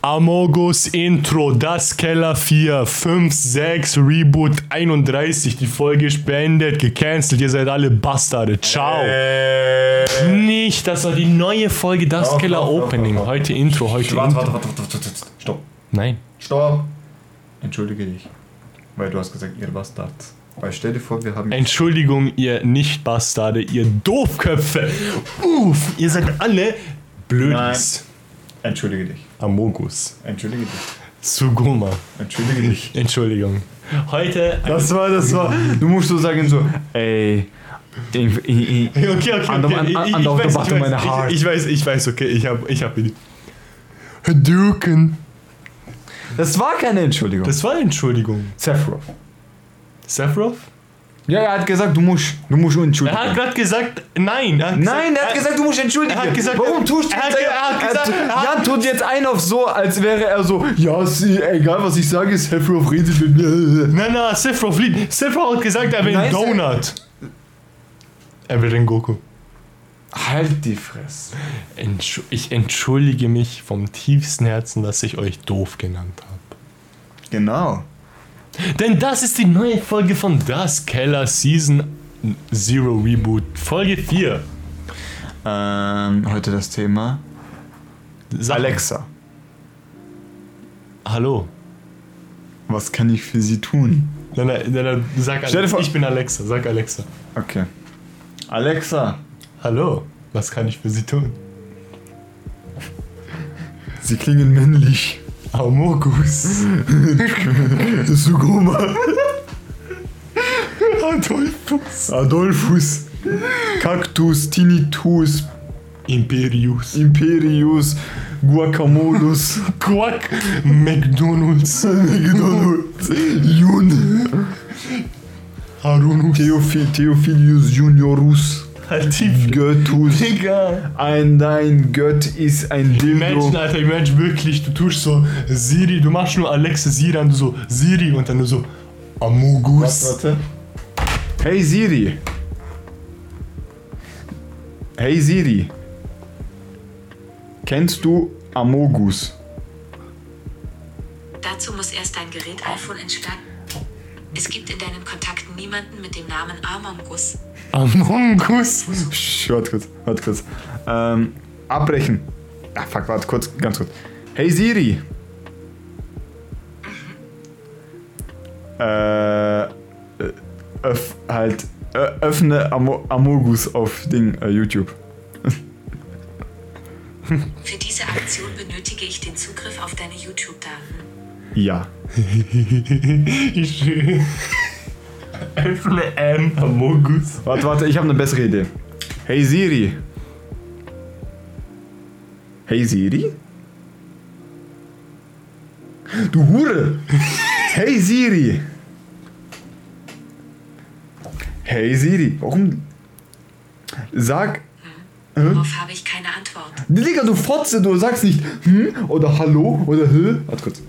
Amogus Intro, das Keller 4, 5, 6, Reboot 31. Die Folge ist beendet, gecancelt. Ihr seid alle Bastarde. Ciao. Nicht, das war die neue Folge Das Doch, Keller doch, Opening. doch. Heute Intro, heute Warte, Intro. warte, warte, warte, warte. Stopp. Nein. Stopp. Entschuldige dich. Weil du hast gesagt, ihr Bastard. Weil stell dir vor, wir haben. Entschuldigung, ihr Nicht-Bastarde, ihr Doofköpfe. Uff, ihr seid alle Blödis. Entschuldige dich. Amogus. Entschuldige dich. Sugoma. Entschuldige dich. Entschuldigung. Heute. Das war, das war. Du musst so sagen, so, ey. Ich, ich, ich, Okay, okay, okay. An der Autobahn meine Haare. ich, ich weiß, ich weiß, okay, ich hab, ich hab ihn. Hadouken. das war keine Entschuldigung. Das war Entschuldigung. Sephiroth. Sephiroth? Ja, er hat gesagt, du musst, du musst entschuldigen. Er hat gerade gesagt, nein. Er Nein, er hat gesagt, du musst entschuldigen. er hat gesagt, Warum tust du er ge- er hat gesagt- er Jan tut jetzt ein auf so, als wäre er so, ja, sie, egal was ich sage, Sephiroth redet mit mir. Nein, nein, Sephiroth liebt. Sephiroth hat gesagt, er will einen Donut. Er will den Goku. Halt die Fresse. Entschu ich entschuldige mich vom tiefsten Herzen, dass ich euch doof genannt habe. Genau. Denn das ist die neue Folge von Das Keller Season Zero Reboot. Folge 4. Ähm, heute das Thema Sag- Alexa. Hallo. Was kann ich für sie tun? Nein, nein, nein, nein, sag Stell Alexa. Ich bin Alexa. Sag Alexa. Okay. Alexa, Hallo. Was kann ich für Sie tun? sie klingen männlich. Amogus. Suguma. Adolphus. Adolphus. Cactus tinnitus. Imperius. Imperius. Guacamolus. Guac. McDonald's. McDonald's. Jun. Harunus. Theophil Theophilus Juniorus. Halt die Göttus. Digga. Ein dein Gött ist ein Imagine, Dildo. Alter, imagine wirklich, du tust so Siri, du machst nur Alexa Siri und du so Siri und dann nur so Amogus. Warte. Hey Siri. Hey Siri. Kennst du Amogus? Dazu muss erst dein Gerät iPhone entsperren. Es gibt in deinen Kontakten niemanden mit dem Namen Amongus. Amogus. Sch, Warte kurz, warte kurz. Ähm, abbrechen. Ah, fuck, warte kurz, ganz kurz. Hey Siri. Äh, öff, halt, äh, öffne Amo Amogus auf Ding, äh, YouTube. Für diese Aktion benötige ich den Zugriff auf deine YouTube-Daten. Ja. Ich öffne M Amogus. Warte, warte, ich habe eine bessere Idee. Hey Siri. Hey Siri? Du Hure! Hey Siri! Hey Siri, warum? Sag. Darauf habe ich keine Antwort. Digga, du Fotze, du sagst nicht hm oder hallo oder hä? Warte kurz.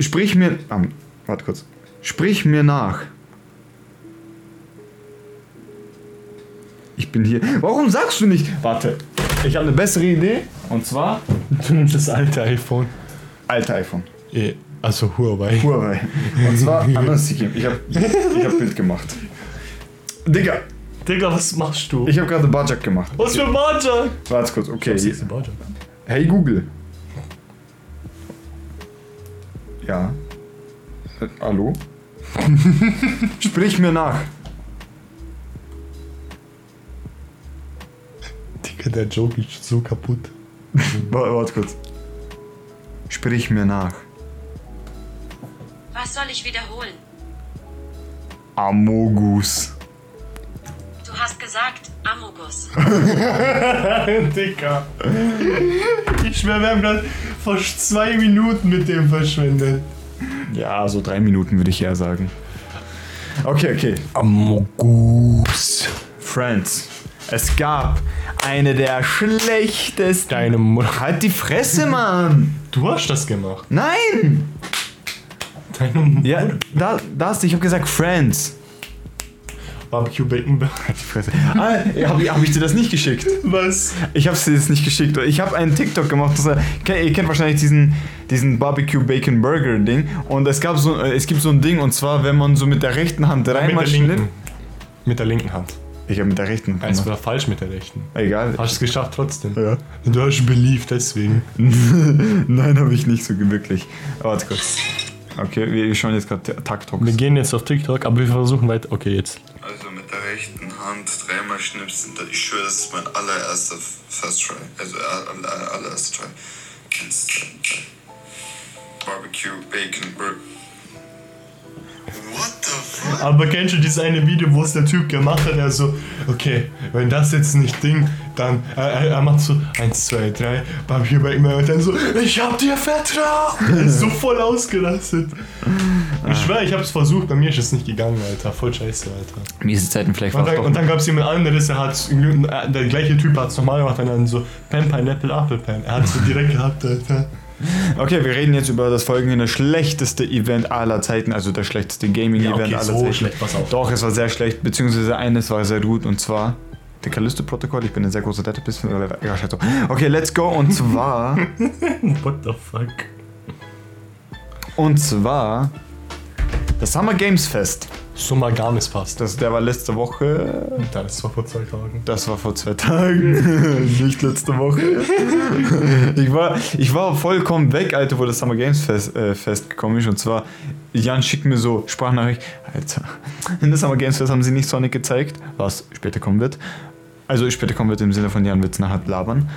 Sprich mir. Ah, warte kurz. Sprich mir nach. Ich bin hier. Warum sagst du nicht? Warte. Ich habe eine bessere Idee. Und zwar. Du nimmst das alte iPhone. Alter iPhone. Eh, Also Huawei. Huawei. Und zwar anders. Ich habe ich hab Bild gemacht. Digga, Digga, was machst du? ich habe gerade Bajak gemacht. was für Baja? Warte kurz, okay. Was ist ein Baja? Hey Google. Ja. Äh, hallo? Sprich mir nach. Digga, der Joke ist so kaputt. Wa- Warte kurz. Sprich mir nach. Was soll ich wiederholen? Amogus. Du hast gesagt Amogus. Digga. Ich schwör, wir haben gerade fast zwei Minuten mit dem verschwendet. Ja, so drei Minuten würde ich eher sagen. Okay, okay. Amogus. Friends. Es gab eine der schlechtesten. Deine Mutter. Halt die Fresse, Mann! Du hast das gemacht. Nein! Deine Mutter. Ja, da, da hast du, ich hab gesagt Friends. Barbecue Bacon Burger. Die Fresse. Ah, hab, ich- hab ich dir das nicht geschickt? Was? Ich hab's dir jetzt nicht geschickt. Ich habe einen TikTok gemacht. Ke- ihr kennt wahrscheinlich diesen, diesen Barbecue Bacon Burger Ding. Und es gab so, äh, es gibt so ein Ding. Und zwar, wenn man so mit der rechten Hand Mit dreimal der schnippt. linken. Mit der linken Hand. Ich habe mit der rechten Eins war falsch mit der rechten. Egal. Hast du es geschafft trotzdem? Ja. Du hast beliebt, deswegen. Nein, habe ich nicht so wirklich. Warte kurz. Okay, wir wir schauen jetzt gerade Wir TikToks. gehen jetzt auf TikTok, aber wir versuchen weiter. Okay, jetzt. Also mit der rechten Hand dreimal schnipsen. Ich schwöre, das ist mein allererster First Try. Also aller, aller, allererster Try. Eins, zwei, drei. Barbecue, Bacon, Burger. What the fuck? Aber kennst du dieses eine Video, wo es der Typ gemacht hat, der so, okay, wenn das jetzt nicht Ding, dann, er, er, er macht so, eins, zwei, drei, Barbecue bei immer und dann so, ich hab dir vertraut. Er ist so voll ausgerastet. Ich schwör, ich hab's versucht, bei mir ist es nicht gegangen, Alter. Voll scheiße, Alter. Miese Zeiten vielleicht Und dann, und dann gab's jemand anderes, der hat, der gleiche Typ hat's nochmal gemacht und dann so, Pan, Pineapple, Apple, Pan. Er hat's so direkt gehabt, Alter. Okay, wir reden jetzt über das folgende schlechteste Event aller Zeiten, also das schlechteste Gaming-Event Ja, okay, aller so Zeiten. schlecht war's auch. Doch, es war sehr schlecht, beziehungsweise eines war sehr gut und zwar der Callisto-Protokoll. Ich bin ein sehr großer Database. Okay, let's go. Und zwar, What the fuck? und zwar das Summer Games Fest. Summa Games passt. Das, der war letzte Woche. Das war vor zwei Tagen. Das war vor zwei Tagen, nicht letzte Woche. Ich war, ich war vollkommen weg, Alter, wo das Summer Games Fest, äh, Fest gekommen ist. Und zwar, Jan schickt mir so Sprachnachricht. Alter, in das Summer Games Fest haben sie nicht Sonic gezeigt, was später kommen wird. Also später kommen wird im Sinne von Jan wird's nachher labern.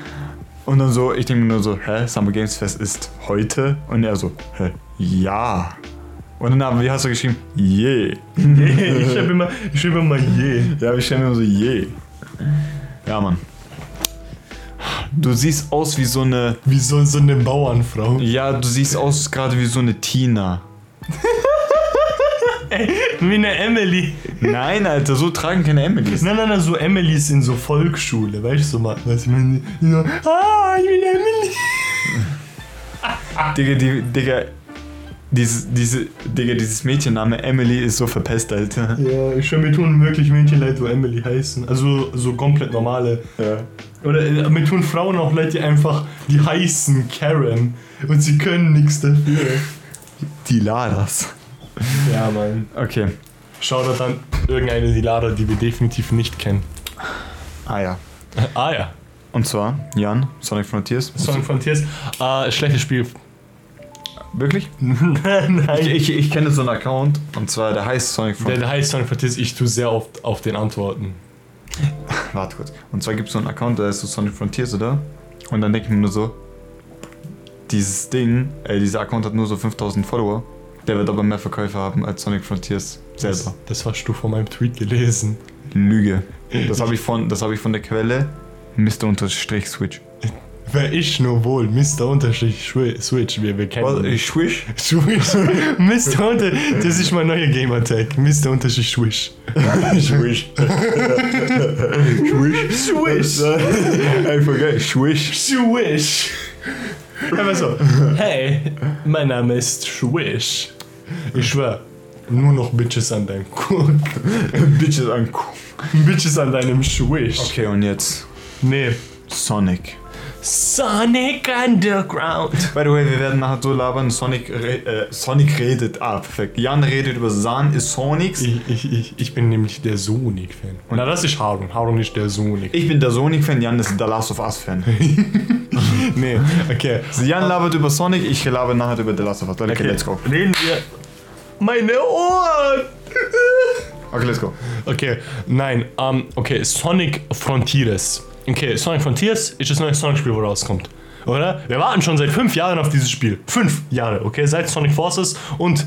Und dann so, ich denke mir nur so, hä, Summer Games Fest ist heute? Und er so, hä, ja. Und dann haben, wie hast du geschrieben? Je. ich schreibe immer, ich schreibe immer je. Ja, wir stellen mir so, je. Ja, Mann. Du siehst aus wie so eine. Wie so, so eine Bauernfrau. Ja, du siehst aus gerade wie so eine Tina. Wie eine Emily. Nein, Alter, so tragen keine Emilys. Nein, nein, nein, so Emilys in so Volksschule, weißt du so mal. Weißt du, ich ah, ich bin Emily. Digga, die, Digga, dieses, diese, Digga, dieses Mädchenname Emily ist so verpest, Alter. Ja, ich schwör, mir tun wirklich Mädchen leid, wo Emily heißen. Also so komplett normale. Ja. Oder äh, mir tun Frauen auch leid, die einfach, die heißen Karen. Und sie können nichts dafür. Die Laras. Ja, Mann. Okay. Schau da dann irgendeine Dilara, die wir definitiv nicht kennen. Ah ja. Ah ja. Und zwar, Jan, Sonic Frontiers. Sonic Frontiers. Äh, schlechtes Spiel. Wirklich? Nein. Ich, ich, ich kenne so einen Account, und zwar der heißt Sonic Frontiers. der heißt Sonic Frontiers, ich tue sehr oft auf den Antworten. Warte kurz. Und zwar gibt es so einen Account, der ist so Sonic Frontiers, oder? Und dann denke ich mir nur so, dieses Ding, äh, dieser Account hat nur so 5000 Follower. Der wird aber mehr Verkäufe haben als Sonic Frontiers Das, selber. das hast du von meinem Tweet gelesen. Lüge. Das habe ich, von- das hab ich von der Quelle Mr-Switch. Wer ich nur wohl, Mr. Unterstrich Switch, wir, wir kennen ihn. Ich Swish? Switch. Mr. Unter, das ist mein neuer Gamertag. Mr. Unterstrich Swish. Swish. Swish. Swish. Einfach geil. Swish. Swish. Einfach so. Hey, mein Name ist Swish. Ich schwör, nur noch Bitches an deinem Kuh. Bitches an. Bitches an deinem Swish. Okay, und jetzt Nee. Sonic. Sonic Underground. By the way, wir werden nachher so labern. Sonic, re äh, Sonic redet. Ah, perfekt. Jan redet über San ist Sonics. Ich, ich, ich, ich bin nämlich der Sonic-Fan. Na, das ist Harun. Harun ist der Sonic. Ich bin der Sonic-Fan, Jan ist der Last of Us-Fan. Nee, okay. Jan labert über Sonic, ich laber nachher über The Last of Us. Okay, okay. let's go. Reden wir. Meine Ohren! Okay, let's go. Okay, nein, ähm, okay, Sonic Frontiers. Okay, Sonic Frontiers ist das neue Sonic-Spiel, wo rauskommt. Oder? Wir warten schon seit fünf Jahren auf dieses Spiel. Fünf Jahre, okay? Seit Sonic Forces und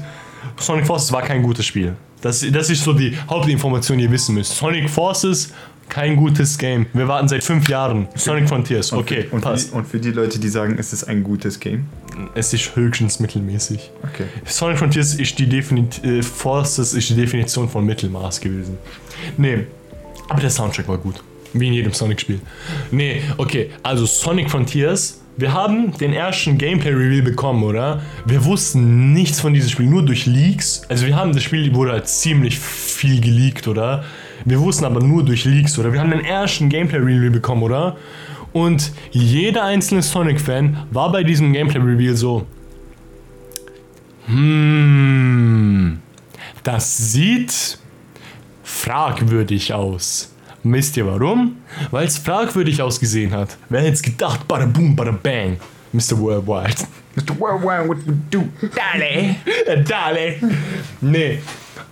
Sonic Forces war kein gutes Spiel. Das, das ist so die Hauptinformation, die ihr wissen müsst. Sonic Forces, kein gutes Game. Wir warten seit fünf Jahren. Sonic Frontiers, okay, und, für passt. die, und für die Leute, die sagen, es ist ein gutes Game. Es ist höchstens mittelmäßig. Okay. Sonic Frontiers ist die, Definit äh, Forces ist die Definition von Mittelmaß gewesen. Nee, aber der Soundtrack war gut. Wie in jedem Sonic-Spiel. Nee, okay, also Sonic Frontiers. Wir haben den ersten Gameplay-Reveal bekommen, oder? Wir wussten nichts von diesem Spiel, nur durch Leaks. Also wir haben das Spiel, wurde halt ziemlich viel geleakt, oder? Wir wussten aber nur durch Leaks, oder? Wir haben den ersten Gameplay-Reveal bekommen, oder? Und jeder einzelne Sonic-Fan war bei diesem Gameplay-Reveal so. Hmm, das sieht fragwürdig aus. Wisst ihr warum? Weil es fragwürdig ausgesehen hat. Wer hätte es gedacht? Bada boom, bada bang. Mr. Worldwide. Mr. Worldwide, what we do? Dale! Dale! Nee.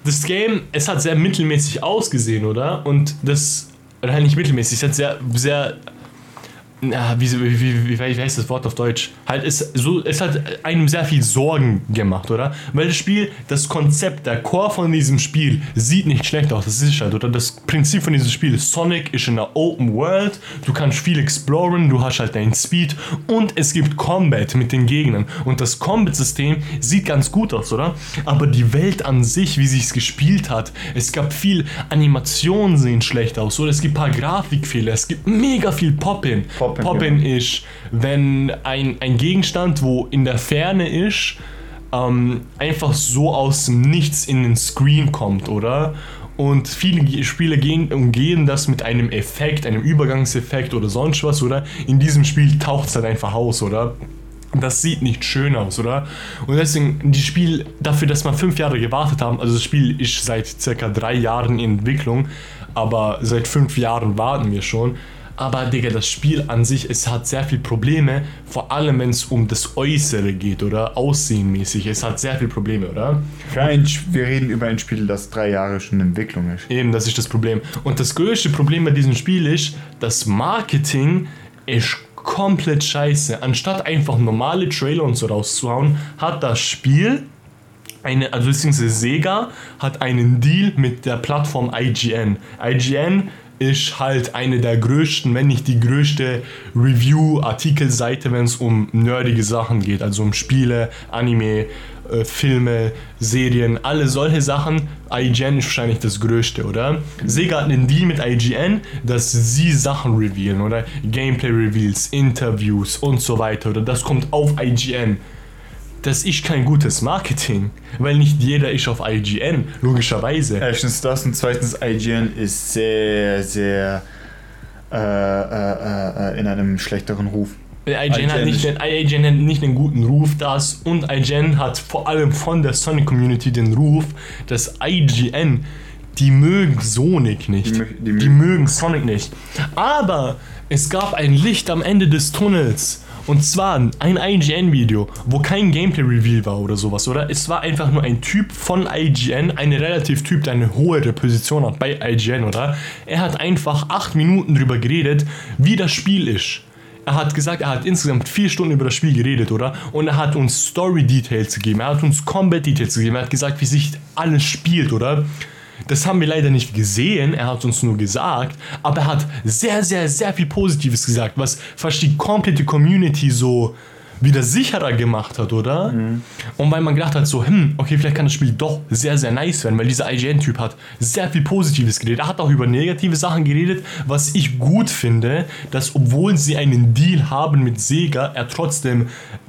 Das Game, es hat sehr mittelmäßig ausgesehen, oder? Und das. Oder nicht mittelmäßig, es hat sehr, sehr ja, wie, wie, wie, wie, heißt das Wort auf Deutsch? Halt, es, so, es hat einem sehr viel Sorgen gemacht, oder? Weil das Spiel, das Konzept, der Core von diesem Spiel sieht nicht schlecht aus. Das ist halt, oder? Das Prinzip von diesem Spiel, Sonic ist in einer Open World, du kannst viel exploren, du hast halt deinen Speed und es gibt Combat mit den Gegnern. Und das Combat-System sieht ganz gut aus, oder? Aber die Welt an sich, wie sie es gespielt hat, es gab viel Animationen sehen schlecht aus, oder? Es gibt ein paar Grafikfehler, es gibt mega viel Pop-In. Poppin ist, wenn ein, ein Gegenstand, wo in der Ferne ist, ähm, einfach so aus dem Nichts in den Screen kommt, oder? Und viele Spiele gehen, umgehen das mit einem Effekt, einem Übergangseffekt oder sonst was, oder? In diesem Spiel taucht es halt einfach aus, oder? Das sieht nicht schön aus, oder? Und deswegen, die Spiel, dafür, dass wir fünf Jahre gewartet haben, also das Spiel ist seit circa drei Jahren in Entwicklung, aber seit fünf Jahren warten wir schon. Aber Digga, das Spiel an sich, es hat sehr viele Probleme, vor allem wenn es um das Äußere geht, oder? Aussehenmäßig. Es hat sehr viele Probleme, oder? Für ein, wir reden über ein Spiel, das drei Jahre schon in Entwicklung ist. Eben, das ist das Problem. Und das größte Problem bei diesem Spiel ist, das Marketing ist komplett scheiße. Anstatt einfach normale Trailer und so rauszuhauen, hat das Spiel eine, also beziehungsweise Sega hat einen Deal mit der Plattform IGN. IGN ist halt eine der größten, wenn nicht die größte Review-Artikelseite, wenn es um nerdige Sachen geht, also um Spiele, Anime, äh, Filme, Serien, alle solche Sachen. IGN ist wahrscheinlich das größte, oder? Sega hat einen Deal mit IGN, dass sie Sachen revealen, oder? Gameplay-Reveals, Interviews und so weiter, oder? Das kommt auf IGN das ist kein gutes Marketing, weil nicht jeder ist auf IGN, logischerweise. Erstens das und zweitens IGN ist sehr, sehr äh, äh, äh, in einem schlechteren Ruf. IGN, IGN, hat nicht den, IGN hat nicht den guten Ruf, das und IGN hat vor allem von der Sonic Community den Ruf, dass IGN die mögen Sonic nicht. Die, die, die mögen Sonic nicht. Aber es gab ein Licht am Ende des Tunnels. Und zwar ein IGN-Video, wo kein Gameplay-Reveal war oder sowas, oder? Es war einfach nur ein Typ von IGN, ein relativ Typ, der eine hohe Position hat bei IGN, oder? Er hat einfach acht Minuten drüber geredet, wie das Spiel ist. Er hat gesagt, er hat insgesamt vier Stunden über das Spiel geredet, oder? Und er hat uns Story-Details gegeben, er hat uns Combat-Details gegeben, er hat gesagt, wie sich alles spielt, oder? Das haben wir leider nicht gesehen, er hat uns nur gesagt, aber er hat sehr, sehr, sehr viel Positives gesagt, was fast die komplette Community so wieder sicherer gemacht hat, oder? Mhm. Und weil man gedacht hat, so, hm, okay, vielleicht kann das Spiel doch sehr, sehr nice werden, weil dieser IGN-Typ hat sehr viel Positives geredet. Er hat auch über negative Sachen geredet, was ich gut finde, dass obwohl sie einen Deal haben mit Sega, er trotzdem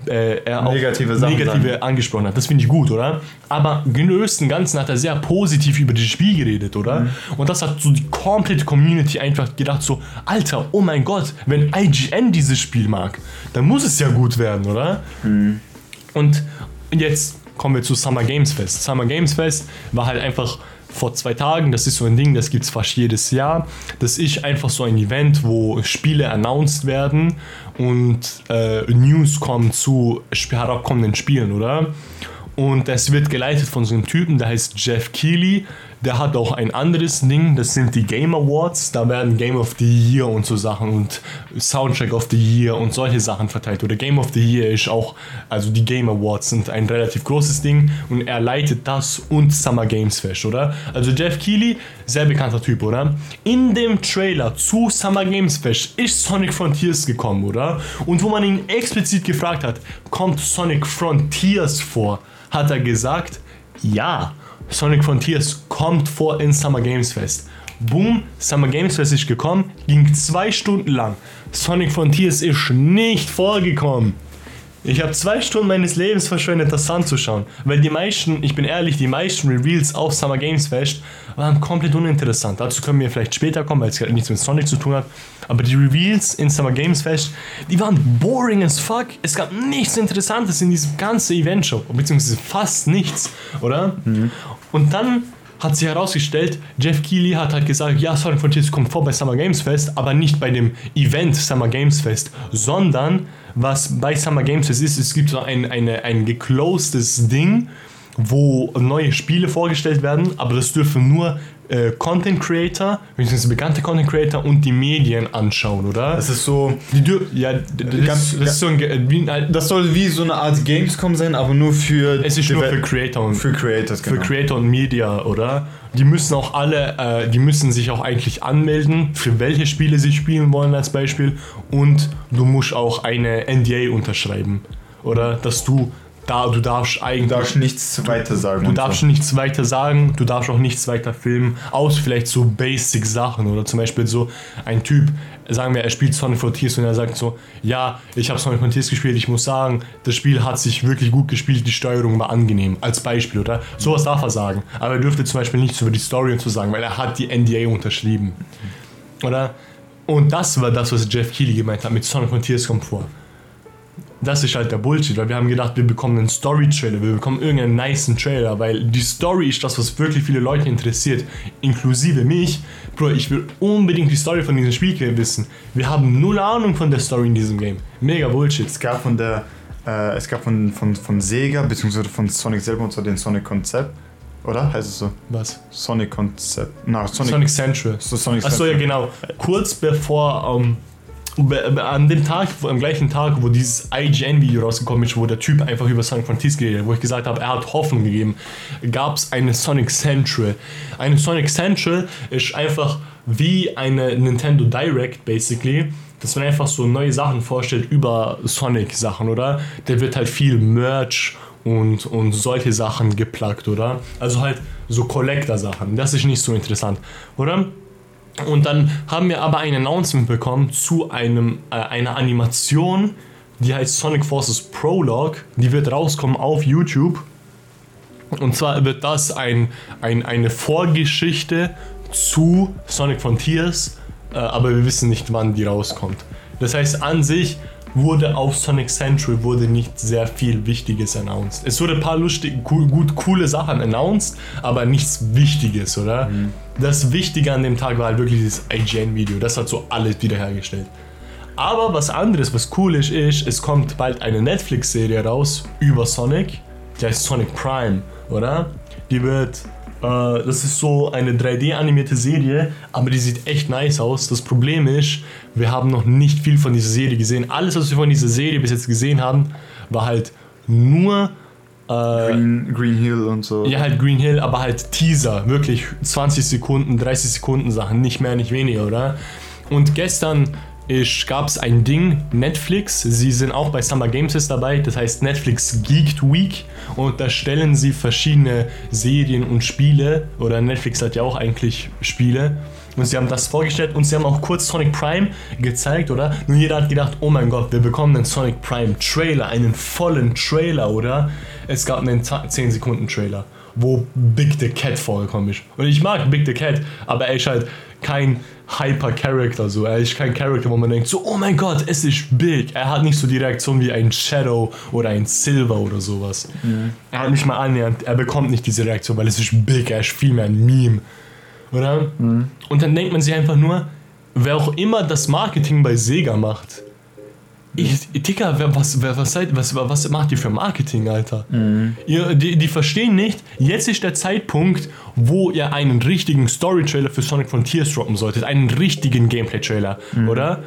äh, er auch negative, Sachen negative angesprochen hat. Das finde ich gut, oder? Aber im größten Ganzen hat er sehr positiv über das Spiel geredet, oder? Mhm. Und das hat so die komplette Community einfach gedacht, so, Alter, oh mein Gott, wenn IGN dieses Spiel mag, dann muss es ja gut werden, oder? Mhm. Und jetzt kommen wir zu Summer Games Fest. Summer Games Fest war halt einfach vor zwei Tagen, das ist so ein Ding, das gibt es fast jedes Jahr. Das ist einfach so ein Event, wo Spiele announced werden und äh, News kommen zu herabkommenden Spielen, oder? Und es wird geleitet von so einem Typen, der heißt Jeff Keighley. Der hat auch ein anderes Ding, das sind die Game Awards. Da werden Game of the Year und so Sachen und Soundtrack of the Year und solche Sachen verteilt. Oder Game of the Year ist auch, also die Game Awards sind ein relativ großes Ding und er leitet das und Summer Games Fest, oder? Also Jeff Keighley, sehr bekannter Typ, oder? In dem Trailer zu Summer Games Fest ist Sonic Frontiers gekommen, oder? Und wo man ihn explizit gefragt hat, kommt Sonic Frontiers vor? hat er gesagt, ja, Sonic Frontiers kommt vor in Summer Games Fest. Boom, Summer Games Fest ist gekommen, ging zwei Stunden lang. Sonic Frontiers ist nicht vorgekommen. Ich habe zwei Stunden meines Lebens verschwendet, das anzuschauen. Weil die meisten, ich bin ehrlich, die meisten Reveals auf Summer Games Fest waren komplett uninteressant. Dazu können wir vielleicht später kommen, weil es gerade nichts mit Sonic zu tun hat. Aber die Reveals in Summer Games Fest, die waren boring as fuck. Es gab nichts Interessantes in diesem ganzen Event-Show. Beziehungsweise fast nichts, oder? Und dann hat sich herausgestellt, Jeff Keighley hat halt gesagt, ja, Sonic Frontiers kommt vor bei Summer Games Fest, aber nicht bei dem Event Summer Games Fest, sondern was bei Summer Games Fest ist, es gibt so ein, eine, ein geclosedes Ding, wo neue Spiele vorgestellt werden, aber das dürfen nur äh, Content Creator, beziehungsweise bekannte Content Creator und die Medien anschauen, oder? Das ist so. die dür ja, das, Ganz- das ist so ein, wie ein, Das soll wie so eine Art Gamescom sein, aber nur für. es ist nur für Creator und Für Creators, für genau. Creator und Media, oder? Die müssen auch alle, äh, die müssen sich auch eigentlich anmelden, für welche Spiele sie spielen wollen als Beispiel. Und du musst auch eine NDA unterschreiben, oder? Dass du da, du darfst eigentlich, Du darfst nichts weiter sagen. du darfst so. nichts weiter sagen, du darfst auch nichts weiter filmen, aus vielleicht so Basic Sachen, oder zum Beispiel so ein Typ, sagen wir, er spielt Sonic Frontiers und er sagt so, ja, ich habe Sonic Frontiers gespielt, ich muss sagen, das Spiel hat sich wirklich gut gespielt, die Steuerung war angenehm, als Beispiel, oder? Sowas darf er sagen, aber er dürfte zum Beispiel nichts über die Story und so sagen, weil er hat die NDA unterschrieben, oder? Und das war das, was Jeff Keighley gemeint hat mit Sonic Frontiers kommt vor. Das ist halt der Bullshit, weil wir haben gedacht, wir bekommen einen Story-Trailer, wir bekommen irgendeinen niceen Trailer, weil die Story ist das, was wirklich viele Leute interessiert, inklusive mich. Bro, ich will unbedingt die Story von diesem Spiel wissen. Wir haben null Ahnung von der Story in diesem Game. Mega Bullshit. Es gab von der. Äh, es gab von, von, von Sega, beziehungsweise von Sonic selber und so den Sonic Konzept. Oder? Heißt es so? Was? Sonic Konzept. Na, Sonic. Sonic Central. So Sonic Achso, ja, genau. Kurz bevor, ähm, be- be- an dem Tag, am gleichen Tag, wo dieses IGN-Video rausgekommen ist, wo der Typ einfach über Sonic Frontiers geredet hat, wo ich gesagt habe, er hat Hoffnung gegeben, gab es eine Sonic Central. Eine Sonic Central ist einfach wie eine Nintendo Direct, basically, dass man einfach so neue Sachen vorstellt über Sonic-Sachen, oder? Da wird halt viel Merch und, und solche Sachen geplagt, oder? Also halt so Collector-Sachen. Das ist nicht so interessant, oder? Und dann haben wir aber ein Announcement bekommen zu einem, äh, einer Animation, die heißt Sonic Forces Prologue. Die wird rauskommen auf YouTube. Und zwar wird das ein, ein, eine Vorgeschichte zu Sonic Frontiers, äh, aber wir wissen nicht, wann die rauskommt. Das heißt, an sich wurde auf Sonic Central wurde nicht sehr viel Wichtiges announced. Es wurde ein paar lustige, cool, gut, coole Sachen announced, aber nichts Wichtiges, oder? Das Wichtige an dem Tag war halt wirklich dieses IGN-Video. Das hat so alles wiederhergestellt. Aber was anderes, was cool ist, ist, es kommt bald eine Netflix-Serie raus über Sonic. Die heißt Sonic Prime, oder? Die wird, äh, das ist so eine 3D-animierte Serie, aber die sieht echt nice aus. Das Problem ist, wir haben noch nicht viel von dieser Serie gesehen. Alles, was wir von dieser Serie bis jetzt gesehen haben, war halt nur Green, Green Hill und so. ja, halt Green Hill, aber halt Teaser. Wirklich 20 Sekunden, 30 Sekunden Sachen. Nicht mehr, nicht weniger, oder? Und gestern gab es ein Ding, Netflix. Sie sind auch bei Summer Games Fest dabei. Das heißt Netflix Geeked Week. Und da stellen sie verschiedene Serien und Spiele. Oder Netflix hat ja auch eigentlich Spiele. Und sie haben das vorgestellt und sie haben auch kurz Sonic Prime gezeigt, oder? Nur jeder hat gedacht, oh mein Gott, wir bekommen einen Sonic Prime Trailer, einen vollen Trailer, oder? Es gab einen 10 Sekunden Trailer, wo Big the Cat vorgekommen ist. Und ich mag Big the Cat, aber er ist halt kein Hyper-Character, so. Er ist kein Character, wo man denkt, so, oh mein Gott, es ist Big. Er hat nicht so die Reaktion wie ein Shadow oder ein Silver oder sowas. Er hat nicht mal annähernd, er bekommt nicht diese Reaktion, weil es ist Big, er ist viel mehr ein Meme. Oder? Und dann denkt man sich einfach nur, wer auch immer das Marketing bei Sega macht, ich, Digga, wer, was, wer, was, seid, was, was macht ihr für Marketing, Alter? Ihr, die, die verstehen nicht, jetzt ist der Zeitpunkt, wo ihr einen richtigen Story-Trailer für Sonic Frontiers droppen solltet. Einen richtigen Gameplay-Trailer, oder?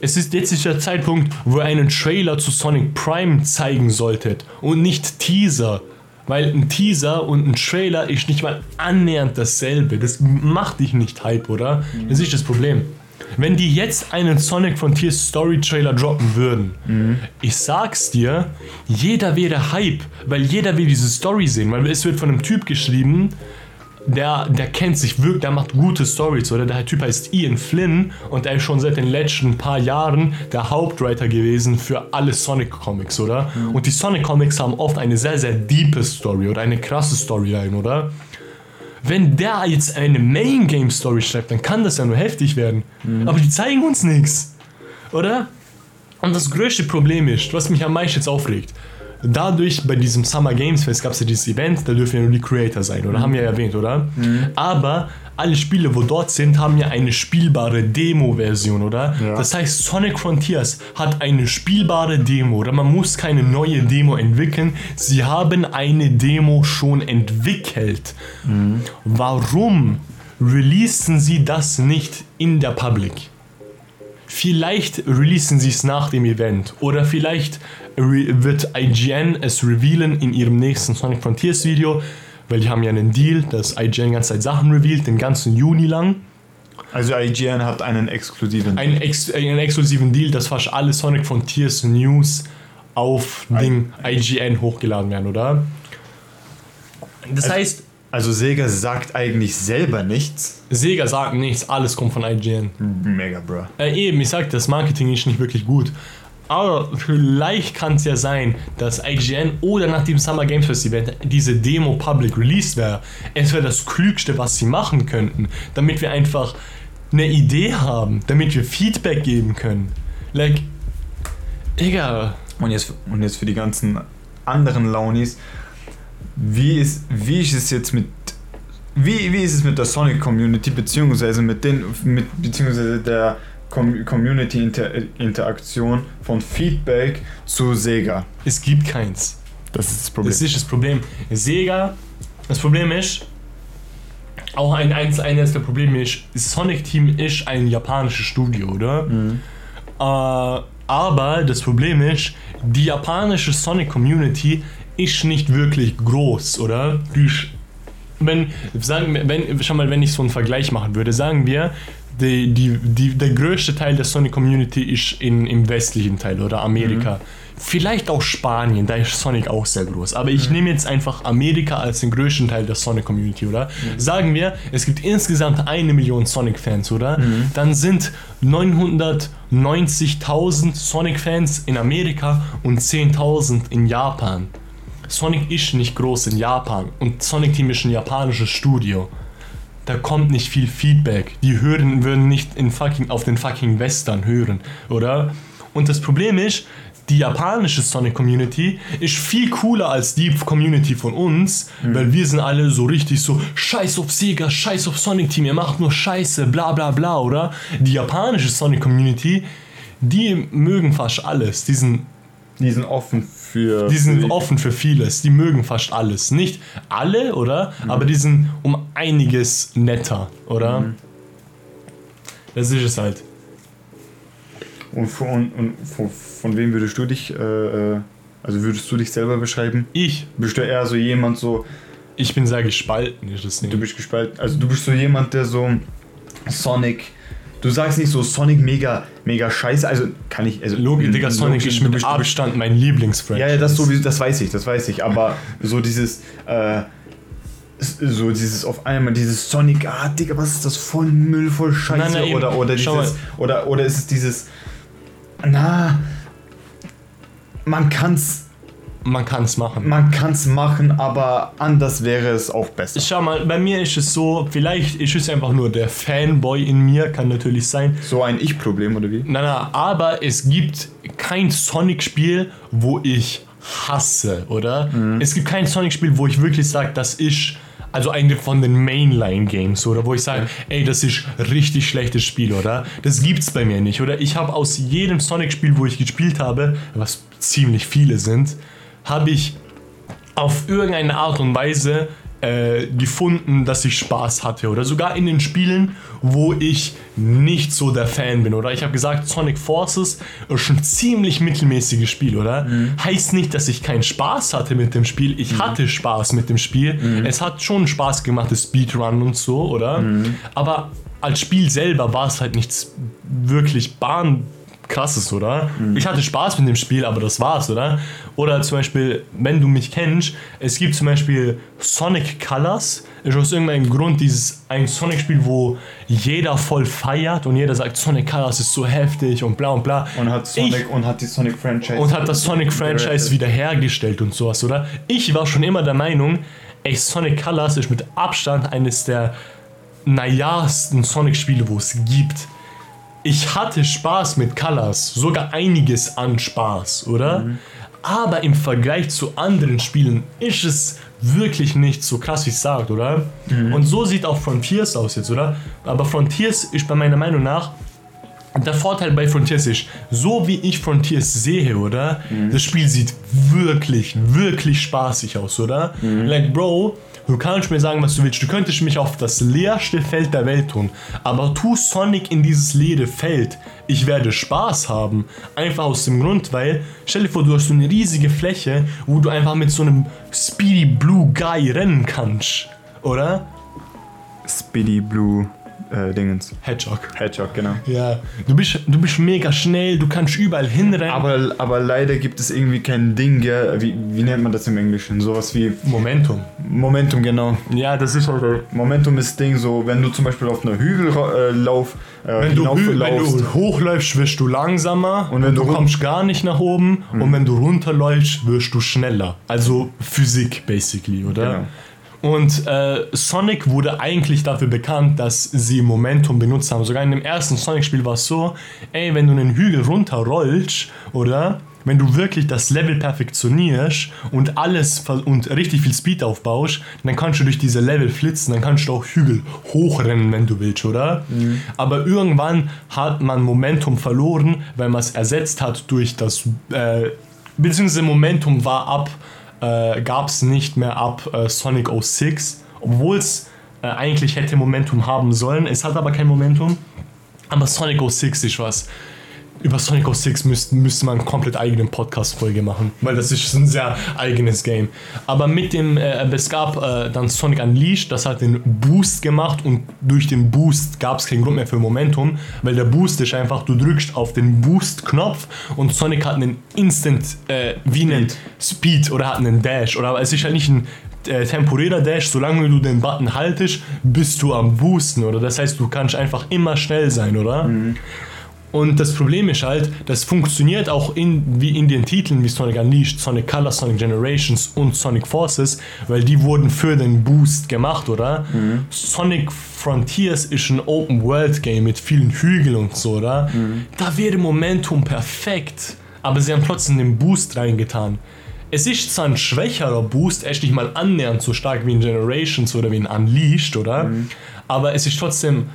Es ist jetzt ist der Zeitpunkt, wo ihr einen Trailer zu Sonic Prime zeigen solltet und nicht Teaser. Weil ein Teaser und ein Trailer ist nicht mal annähernd dasselbe. Das macht dich nicht hype, oder? Das ist das Problem. Wenn die jetzt einen Sonic Frontiers Story Trailer droppen würden, ich sag's dir, jeder wäre hype, weil jeder will diese Story sehen, weil es wird von einem Typ geschrieben, der, der kennt sich wirklich, der macht gute Stories, oder? Der Typ heißt Ian Flynn und er ist schon seit den letzten paar Jahren der Hauptwriter gewesen für alle Sonic Comics, oder? Und die Sonic Comics haben oft eine sehr, sehr diepe Story oder eine krasse Storyline, oder? Wenn der jetzt eine Main Game Story schreibt, dann kann das ja nur heftig werden. Aber die zeigen uns nichts, oder? Und das größte Problem ist, was mich am meisten jetzt aufregt, dadurch bei diesem Summer Games Fest gab es ja dieses Event, da dürfen ja nur die Creator sein, oder? Haben wir ja erwähnt, oder? Aber alle Spiele, wo dort sind, haben ja eine spielbare Demo-Version, oder? Ja. Das heißt, Sonic Frontiers hat eine spielbare Demo, oder? Man muss keine neue Demo entwickeln. Sie haben eine Demo schon entwickelt. Warum releasen sie das nicht in der Public? Vielleicht releasen sie es nach dem Event oder vielleicht wird IGN es revealen in ihrem nächsten Sonic Frontiers Video, weil die haben ja einen Deal, dass IGN die ganze Zeit Sachen revealt, den ganzen Juni lang. Also IGN hat einen exklusiven. Einen, ex einen exklusiven Deal, dass fast alle Sonic Frontiers News auf Ding IGN hochgeladen werden, oder? Das heißt, also Sega sagt eigentlich selber nichts. Sega sagt nichts, alles kommt von IGN. Mega, bro. Äh, eben, ich sag, das Marketing ist nicht wirklich gut. Aber vielleicht kann es ja sein, dass IGN oder nach dem Summer Games Festival diese Demo public released wäre. Es wäre das Klügste, was sie machen könnten, damit wir einfach eine Idee haben, damit wir Feedback geben können. Like, egal. Und jetzt, und jetzt für die ganzen anderen Launis. Wie ist, wie ist es jetzt mit. Wie, wie ist es mit der Sonic Community, beziehungsweise mit den mit beziehungsweise der Com Community -Inter Interaktion von Feedback zu Sega? Es gibt keins. Das ist das Problem. Das ist das Problem. Sega, das Problem ist, auch ein, eins, eines der Probleme ist, Sonic Team ist ein japanisches Studio, oder? Äh, aber das Problem ist, die japanische Sonic Community ist nicht wirklich groß, oder? Wenn, sagen, wenn, schau mal, wenn ich so einen Vergleich machen würde, sagen wir, die, die, die, der größte Teil der Sonic Community ist in, im westlichen Teil oder Amerika. Vielleicht auch Spanien, da ist Sonic auch sehr groß. Aber ich nehme jetzt einfach Amerika als den größten Teil der Sonic Community, oder? Sagen wir, es gibt insgesamt eine Million Sonic-Fans, oder? Dann sind 990.000 Sonic-Fans in Amerika und 10.000 in Japan. Sonic ist nicht groß in Japan und Sonic Team ist ein japanisches Studio. Da kommt nicht viel Feedback. Die hören würden nicht in fucking, auf den fucking Western hören, oder? Und das Problem ist, die japanische Sonic Community ist viel cooler als die Community von uns, weil wir sind alle so richtig so Scheiß auf Sega, Scheiß auf Sonic Team, ihr macht nur Scheiße, bla bla bla, oder? Die japanische Sonic Community, die mögen fast alles. Die sind Die sind offen für. die sind offen für vieles, die mögen fast alles. Nicht alle, oder? Aber die sind um einiges netter, oder? Das ist es halt. Und, von, und von, von wem würdest du dich. Äh, äh, also würdest du dich selber beschreiben? Ich, Bist du eher so jemand so. ich bin sehr gespalten, ist das Du nicht. bist gespalten. Also du bist so jemand, der so Sonic. Du sagst nicht so Sonic mega, mega scheiße. Also kann ich. Also, Logik, Digga, Sonic ist mit bist- Abstand mein Lieblingsfranchise. Ja, ja, das sowieso, das weiß ich, das weiß ich. Aber so dieses, äh, so dieses auf einmal dieses Sonic, ah, Digga, was ist das voll Müll, voll Scheiße Nein, nein, oder oder Schau dieses oder oder ist es dieses, na, man kann's, Man kann es machen. man kann's machen, aber anders wäre es auch besser. Schau mal, bei mir ist es so, vielleicht ist es einfach nur der Fanboy in mir, kann natürlich sein. So ein Ich-Problem oder wie? Na, na, aber es gibt kein Sonic-Spiel, wo ich hasse, oder? Es gibt kein Sonic-Spiel, wo ich wirklich sage, das ist also eine von den Mainline-Games, oder wo ich sage, ey, das ist richtig schlechtes Spiel, oder? Das gibt's bei mir nicht, oder? Ich habe aus jedem Sonic-Spiel, wo ich gespielt habe, was ziemlich viele sind, habe ich auf irgendeine Art und Weise äh, gefunden, dass ich Spaß hatte. Oder sogar in den Spielen, wo ich nicht so der Fan bin. Oder ich habe gesagt, Sonic Forces ist ein ziemlich mittelmäßiges Spiel, oder? Heißt nicht, dass ich keinen Spaß hatte mit dem Spiel. Ich hatte Spaß mit dem Spiel. Es hat schon Spaß gemacht, das Speedrun und so, oder? Aber als Spiel selber war es halt nichts wirklich krasses, oder? Ich hatte Spaß mit dem Spiel, aber das war's, oder? Oder zum Beispiel, wenn du mich kennst, es gibt zum Beispiel Sonic Colors. Ist aus irgendeinem Grund dieses ein Sonic-Spiel, wo jeder voll feiert und jeder sagt, Sonic Colors ist so heftig und bla und bla. Und hat Sonic Ich- und hat die Sonic Franchise. und hat das Sonic-Franchise Gerettet. wiederhergestellt und sowas, oder? Ich war schon immer der Meinung, ey, Sonic Colors ist mit Abstand eines der najasten Sonic-Spiele, wo es gibt. Ich hatte Spaß mit Colors, sogar einiges an Spaß, oder? Aber im Vergleich zu anderen Spielen ist es wirklich nicht so krass, wie es sagt, oder? Und so sieht auch Frontiers aus jetzt, oder? Aber Frontiers ist bei meiner Meinung nach der Vorteil bei Frontiers ist, so wie ich Frontiers sehe, oder? Das Spiel sieht wirklich, wirklich spaßig aus, oder? Like, Bro, du kannst mir sagen, was du willst. Du könntest mich auf das leerste Feld der Welt tun. Aber tu Sonic in dieses leere Feld. Ich werde Spaß haben. Einfach aus dem Grund, weil, stell dir vor, du hast so eine riesige Fläche, wo du einfach mit so einem Speedy Blue Guy rennen kannst. Oder? Speedy Blue äh, Dingens. Hedgehog. Hedgehog, genau. Ja, du bist, du bist mega schnell, du kannst überall hinrennen. Aber, aber leider gibt es irgendwie kein Ding, gell? Wie, wie nennt man das im Englischen? Sowas wie Momentum. Momentum, genau. Ja, das ist halt. Momentum ist Ding so, wenn du zum Beispiel auf einer Hügellauf äh, äh, Wenn du, hü- wenn du hochläufst, wirst du langsamer Und wenn du du kommst gar nicht nach oben. Und wenn du runterläufst, wirst du schneller. Also Physik, basically, oder? Genau. Und äh, Sonic wurde eigentlich dafür bekannt, dass sie Momentum benutzt haben. Sogar in dem ersten Sonic-Spiel war es so, ey, wenn du einen Hügel runterrollst, oder? Wenn du wirklich das Level perfektionierst und alles ver- und richtig viel Speed aufbaust, dann kannst du durch diese Level flitzen, dann kannst du auch Hügel hochrennen, wenn du willst, oder? Aber irgendwann hat man Momentum verloren, weil man es ersetzt hat durch das, äh, beziehungsweise Momentum war ab äh, gab es nicht mehr ab äh, Sonic 06, obwohl es äh, eigentlich hätte Momentum haben sollen. Es hat aber kein Momentum. Aber Sonic 06 ist was. Über Sonic 06 müsste, müsste man komplett eigenen Podcast-Folge machen, weil das ist ein sehr eigenes Game. Aber mit dem, äh, es gab äh, dann Sonic Unleashed, das hat den Boost gemacht und durch den Boost gab es keinen Grund mehr für Momentum, weil der Boost ist einfach, du drückst auf den Boost-Knopf und Sonic hat einen Instant, äh, wie einen Speed oder hat einen Dash oder es ist halt nicht ein äh, temporärer Dash, solange du den Button haltest, bist du am Boosten, oder? Das heißt, du kannst einfach immer schnell sein, oder? Und das Problem ist halt, das funktioniert auch in, wie in den Titeln wie Sonic Unleashed, Sonic Colors, Sonic Generations und Sonic Forces, weil die wurden für den Boost gemacht, oder? Sonic Frontiers ist ein Open-World-Game mit vielen Hügeln und so, oder? Da wäre Momentum perfekt, aber sie haben trotzdem den Boost reingetan. Es ist zwar ein schwächerer Boost, ist nicht mal annähernd so stark wie in Generations oder wie in Unleashed, oder? Aber es ist trotzdem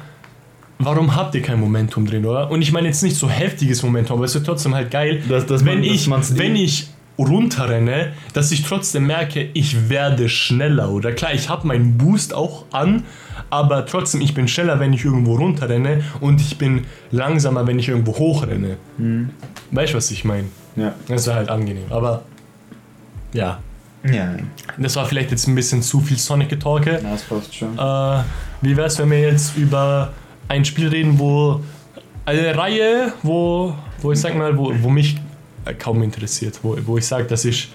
warum habt ihr kein Momentum drin, oder? Und ich meine jetzt nicht so heftiges Momentum, aber es wird trotzdem halt geil, Dass- dass wenn, man- ich, wenn liebt. ich runterrenne, dass ich trotzdem merke, ich werde schneller, oder? Klar, ich habe meinen Boost auch an, aber trotzdem, ich bin schneller, wenn ich irgendwo runterrenne und ich bin langsamer, wenn ich irgendwo hochrenne. Weißt du, was ich meine? Ja. Das wäre halt angenehm, aber ja. Ja, Das war vielleicht jetzt ein bisschen zu viel Sonic-Getalke. das passt schon. Äh, wie wäre es, wenn wir jetzt über ein Spiel reden, wo eine Reihe, wo, wo ich sag mal, wo, wo mich äh, kaum interessiert, wo, wo ich sage, das ist,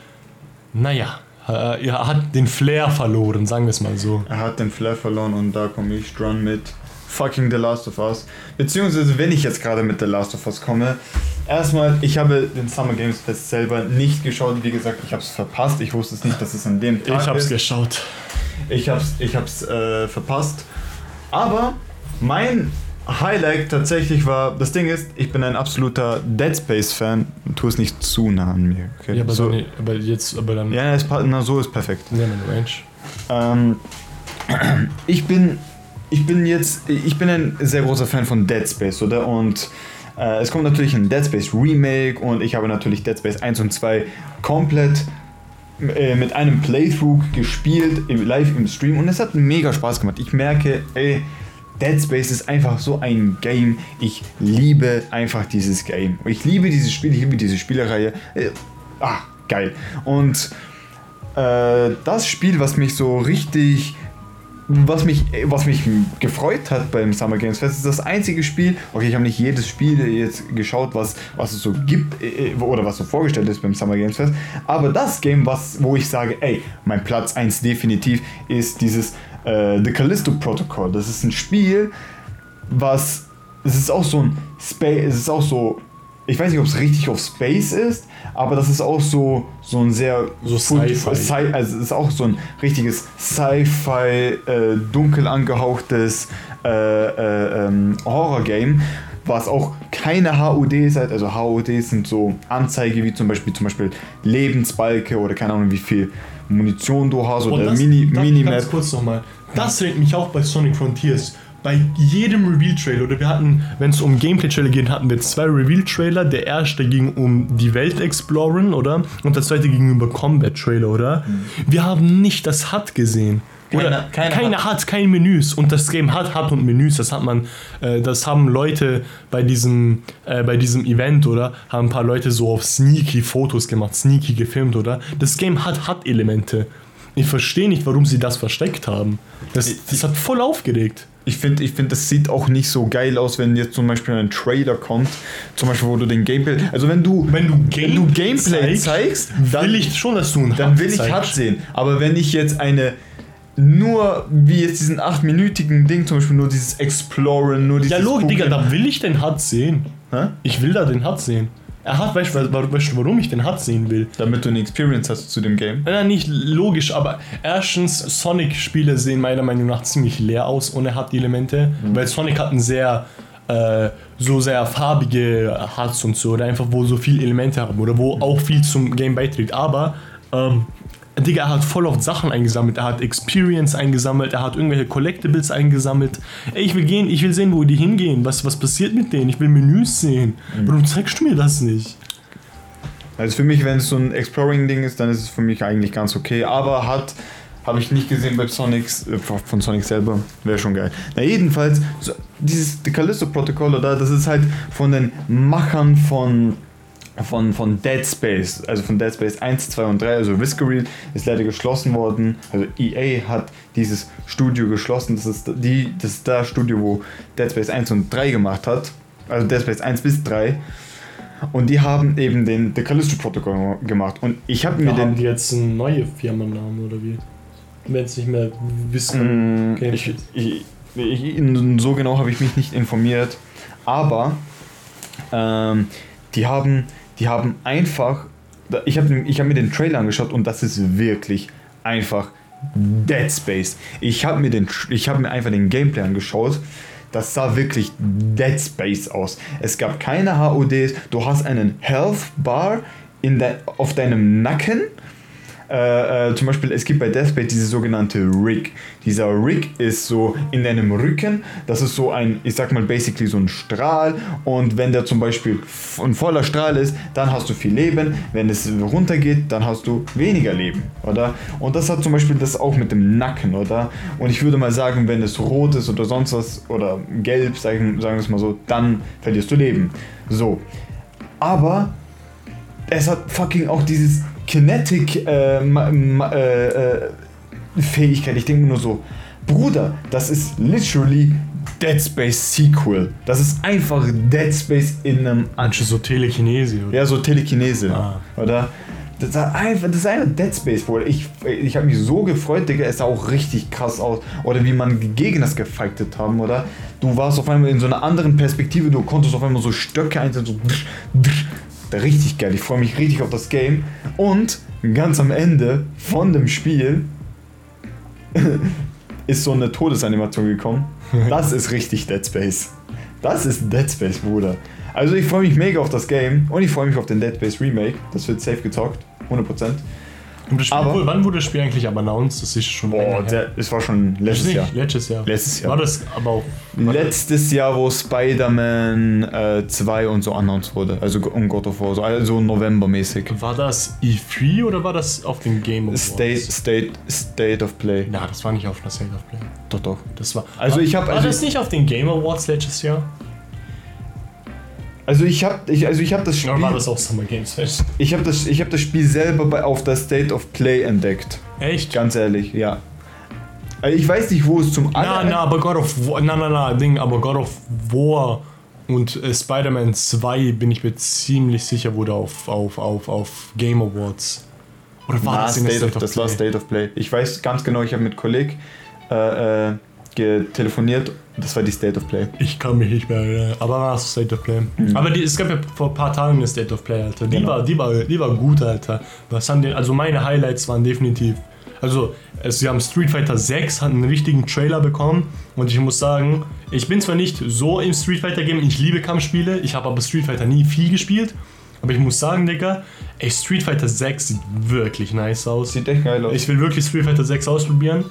naja, äh, er hat den Flair verloren, sagen wir es mal so. Er hat den Flair verloren und da komme ich dran mit fucking The Last of Us. Beziehungsweise, wenn ich jetzt gerade mit The Last of Us komme, erstmal, ich habe den Summer Games Fest selber nicht geschaut. Wie gesagt, ich habe es verpasst. Ich wusste es nicht, dass es an dem Tag Ich hab's ist. geschaut. Ich hab's, ich hab's äh, verpasst. Aber mein Highlight tatsächlich war, das Ding ist, ich bin ein absoluter Dead Space Fan. Tu es nicht zu nah an mir. Okay? Ja, aber, so, dann, aber jetzt, aber dann, ja, es, na, so ist perfekt. ja, Range. Ähm, ich bin, ich bin jetzt, ich bin ein sehr großer Fan von Dead Space, oder? Und äh, es kommt natürlich ein Dead Space Remake und ich habe natürlich Dead Space 1 und 2 komplett äh, mit einem Playthrough gespielt, im, live im Stream und es hat mega Spaß gemacht. Ich merke, ey, Dead Space ist einfach so ein Game. Ich liebe einfach dieses Game. Ich liebe dieses Spiel, ich liebe diese Spielereihe. Äh, ah, geil. Und äh, das Spiel, was mich so richtig was mich, was mich gefreut hat beim Summer Games Fest, ist das einzige Spiel, okay, ich habe nicht jedes Spiel jetzt geschaut, was, was es so gibt äh, oder was so vorgestellt ist beim Summer Games Fest, aber das Game, was, wo ich sage, ey, mein Platz 1 definitiv ist dieses äh, The Callisto Protocol. Das ist ein Spiel, was, es ist auch so ein Space, es ist auch so, ich weiß nicht, ob es richtig auf Space ist, aber das ist auch so, so ein sehr So Food- Sci-Fi. Sci also es ist auch so ein richtiges Sci-Fi, äh, dunkel angehauchtes äh, äh, ähm, Horror-Game, was auch keine HUDs hat. Also HUDs sind so Anzeige wie zum Beispiel zum Beispiel Lebensbalke oder keine Ahnung wie viel Munition du hast oder das, Mini, Minimap. ganz kurz nochmal. Das regt mich auch bei Sonic Frontiers. Bei jedem Reveal-Trailer, oder wir hatten, wenn es um Gameplay-Trailer geht, hatten wir zwei Reveal-Trailer. Der erste ging um die Welt exploren, oder? Und der zweite ging über Combat-Trailer, oder? Wir haben nicht das HUD gesehen. Oder Keiner- keiner keiner hat kein Menüs und das Game hat HUD und Menüs. Das hat man, äh, das haben Leute bei diesem, äh, bei diesem Event oder haben ein paar Leute so auf sneaky Fotos gemacht, sneaky gefilmt oder. Das Game hat HUD-Elemente. Ich verstehe nicht, warum sie das versteckt haben. Das, das hat voll aufgeregt. Ich finde, ich find, das sieht auch nicht so geil aus, wenn jetzt zum Beispiel ein Trailer kommt, zum Beispiel, wo du den Gameplay, also wenn du, Wenn du, wenn du Gameplay zeigst, zeigst, dann, will ich schon, dass du einen dann will ich. HUD sehen. Aber wenn ich jetzt eine nur wie jetzt diesen achtminütigen Ding, zum Beispiel nur dieses Exploren, nur dieses Ja, Logik, Digga, da will ich den HUD sehen. Hä? Ich will da den HUD sehen. Er hat, weißt du, wa- weißt du, warum ich den HUD sehen will? damit du eine Experience hast zu dem Game. Ja, nicht logisch, aber erstens, Sonic-Spiele sehen meiner Meinung nach ziemlich leer aus ohne HUD-Elemente, weil Sonic hat ein sehr, äh, so sehr farbige HUDs und so, oder einfach wo so viele Elemente haben oder wo auch viel zum Game beiträgt. Aber, ähm, Digga, er hat voll oft Sachen eingesammelt. Er hat Experience eingesammelt, er hat irgendwelche Collectibles eingesammelt. Ey, ich will gehen, ich will sehen, wo die hingehen. Was, was passiert mit denen? Ich will Menüs sehen. Warum zeigst du mir das nicht? Also für mich, wenn es so ein Exploring-Ding ist, dann ist es für mich eigentlich ganz okay. Aber hat, habe ich nicht gesehen bei Sonics, äh, von Sonic selber. Wäre schon geil. Na jedenfalls, so, dieses The Callisto-Protokoll, oder? Das ist halt von den Machern von von, von Dead Space, also von Dead Space 1, 2 und 3, also Visceral ist leider geschlossen worden. Also EA hat dieses Studio geschlossen. Das ist, die, das ist das Studio, wo Dead Space 1 und 3 gemacht hat. Also Dead Space 1 bis 3. Und die haben eben den The Callisto Protocol gemacht. Und ich habe mir haben den. die jetzt einen neuen Firmennamen oder wie? Wenn es nicht mehr wissen. Mm, ich, ich, ich, so genau habe ich mich nicht informiert. Aber ähm, die haben, die haben einfach. Ich habe ich hab mir den Trailer angeschaut und das ist wirklich einfach Dead Space. Ich habe mir, hab mir einfach den Gameplay angeschaut. Das sah wirklich Dead Space aus. Es gab keine HUDs. Du hast einen Health Bar in de, auf deinem Nacken. Äh, äh, zum Beispiel, es gibt bei Death Space diese sogenannte Rig. Dieser Rig ist so in deinem Rücken. Das ist so ein, ich sag mal, basically so ein Strahl. Und wenn der zum Beispiel ein voller Strahl ist, dann hast du viel Leben. Wenn es runtergeht, dann hast du weniger Leben, oder? Und das hat zum Beispiel das auch mit dem Nacken, oder? Und ich würde mal sagen, wenn es rot ist oder sonst was, oder gelb, sagen, sagen wir es mal so, dann verlierst du Leben. So. Aber es hat fucking auch dieses Kinetic äh, ma, äh, äh, Fähigkeit. Ich denke nur so, Bruder, das ist literally Dead Space Sequel. Das ist einfach Dead Space in einem Manche so Telekinese oder? ja, so Telekinese. Ah. Oder? Das ist einfach, das ist einfach Dead Space, Bruder. Ich, ich habe mich so gefreut, Digga. Es sah auch richtig krass aus. Oder wie man gegen das gefightet haben, oder? Du warst auf einmal in so einer anderen Perspektive. Du konntest auf einmal so Stöcke einsetzen. So. Richtig geil. Ich freue mich richtig auf das Game. Und ganz am Ende von dem Spiel ist so eine Todesanimation gekommen. Das ist richtig Dead Space. Das ist Dead Space, Bruder. Also ich freue mich mega auf das Game und ich freue mich auf den Dead Space Remake. Das wird safe gezockt, 100%. Das Aber- wann wurde das Spiel eigentlich aber announced? Das ist schon Boah, der, es war schon letztes Nicht, Jahr. Letztes Jahr. Letztes Jahr. War das aber auch. Letztes Jahr, wo Spider-Man äh, 2 und so announced wurde. Also um God of War, so also November-mäßig. War das E3 oder war das auf dem Game Awards? State, State, State of Play. Na, das war nicht auf einer State of Play. Doch, doch. Das war. Also war, ich hab- War also das nicht auf den Game Awards letztes Jahr? Also ich habe ich, also ich hab das Oder war Spiel, das auch Summer Games Fest? ich hab das, ich hab das Spiel selber bei, auf der State of Play entdeckt. Echt? Ganz ehrlich, ja. Also ich weiß nicht, wo es zum Na, na, aber God of War, na, na, na, Ding, aber God of War und äh, Spider-Man 2 bin ich mir ziemlich sicher, wurde auf, auf, auf, auf Game Awards. Oder war Na, das in der State of, State of das war Play? State of Play. Ich weiß ganz genau, ich habe mit Kolleg äh, äh, getelefoniert. Das war die State of Play. Ich kann mich nicht mehr erinnern, aber war es State of Play. Aber die, es gab ja vor ein paar Tagen eine State of Play, Alter. Die, Genau. war, die, war, die war gut, Alter. Was haben die, also meine Highlights waren definitiv. Also, es, sie haben Street Fighter 6, hatten einen richtigen Trailer bekommen. Und ich muss sagen, ich bin zwar nicht so im Street Fighter Game, ich liebe Kampfspiele, ich habe aber Street Fighter nie viel gespielt. Aber ich muss sagen, Digga, ey, Street Fighter 6 sieht wirklich nice aus. Sieht echt geil aus. Ich will wirklich Street Fighter 6 ausprobieren.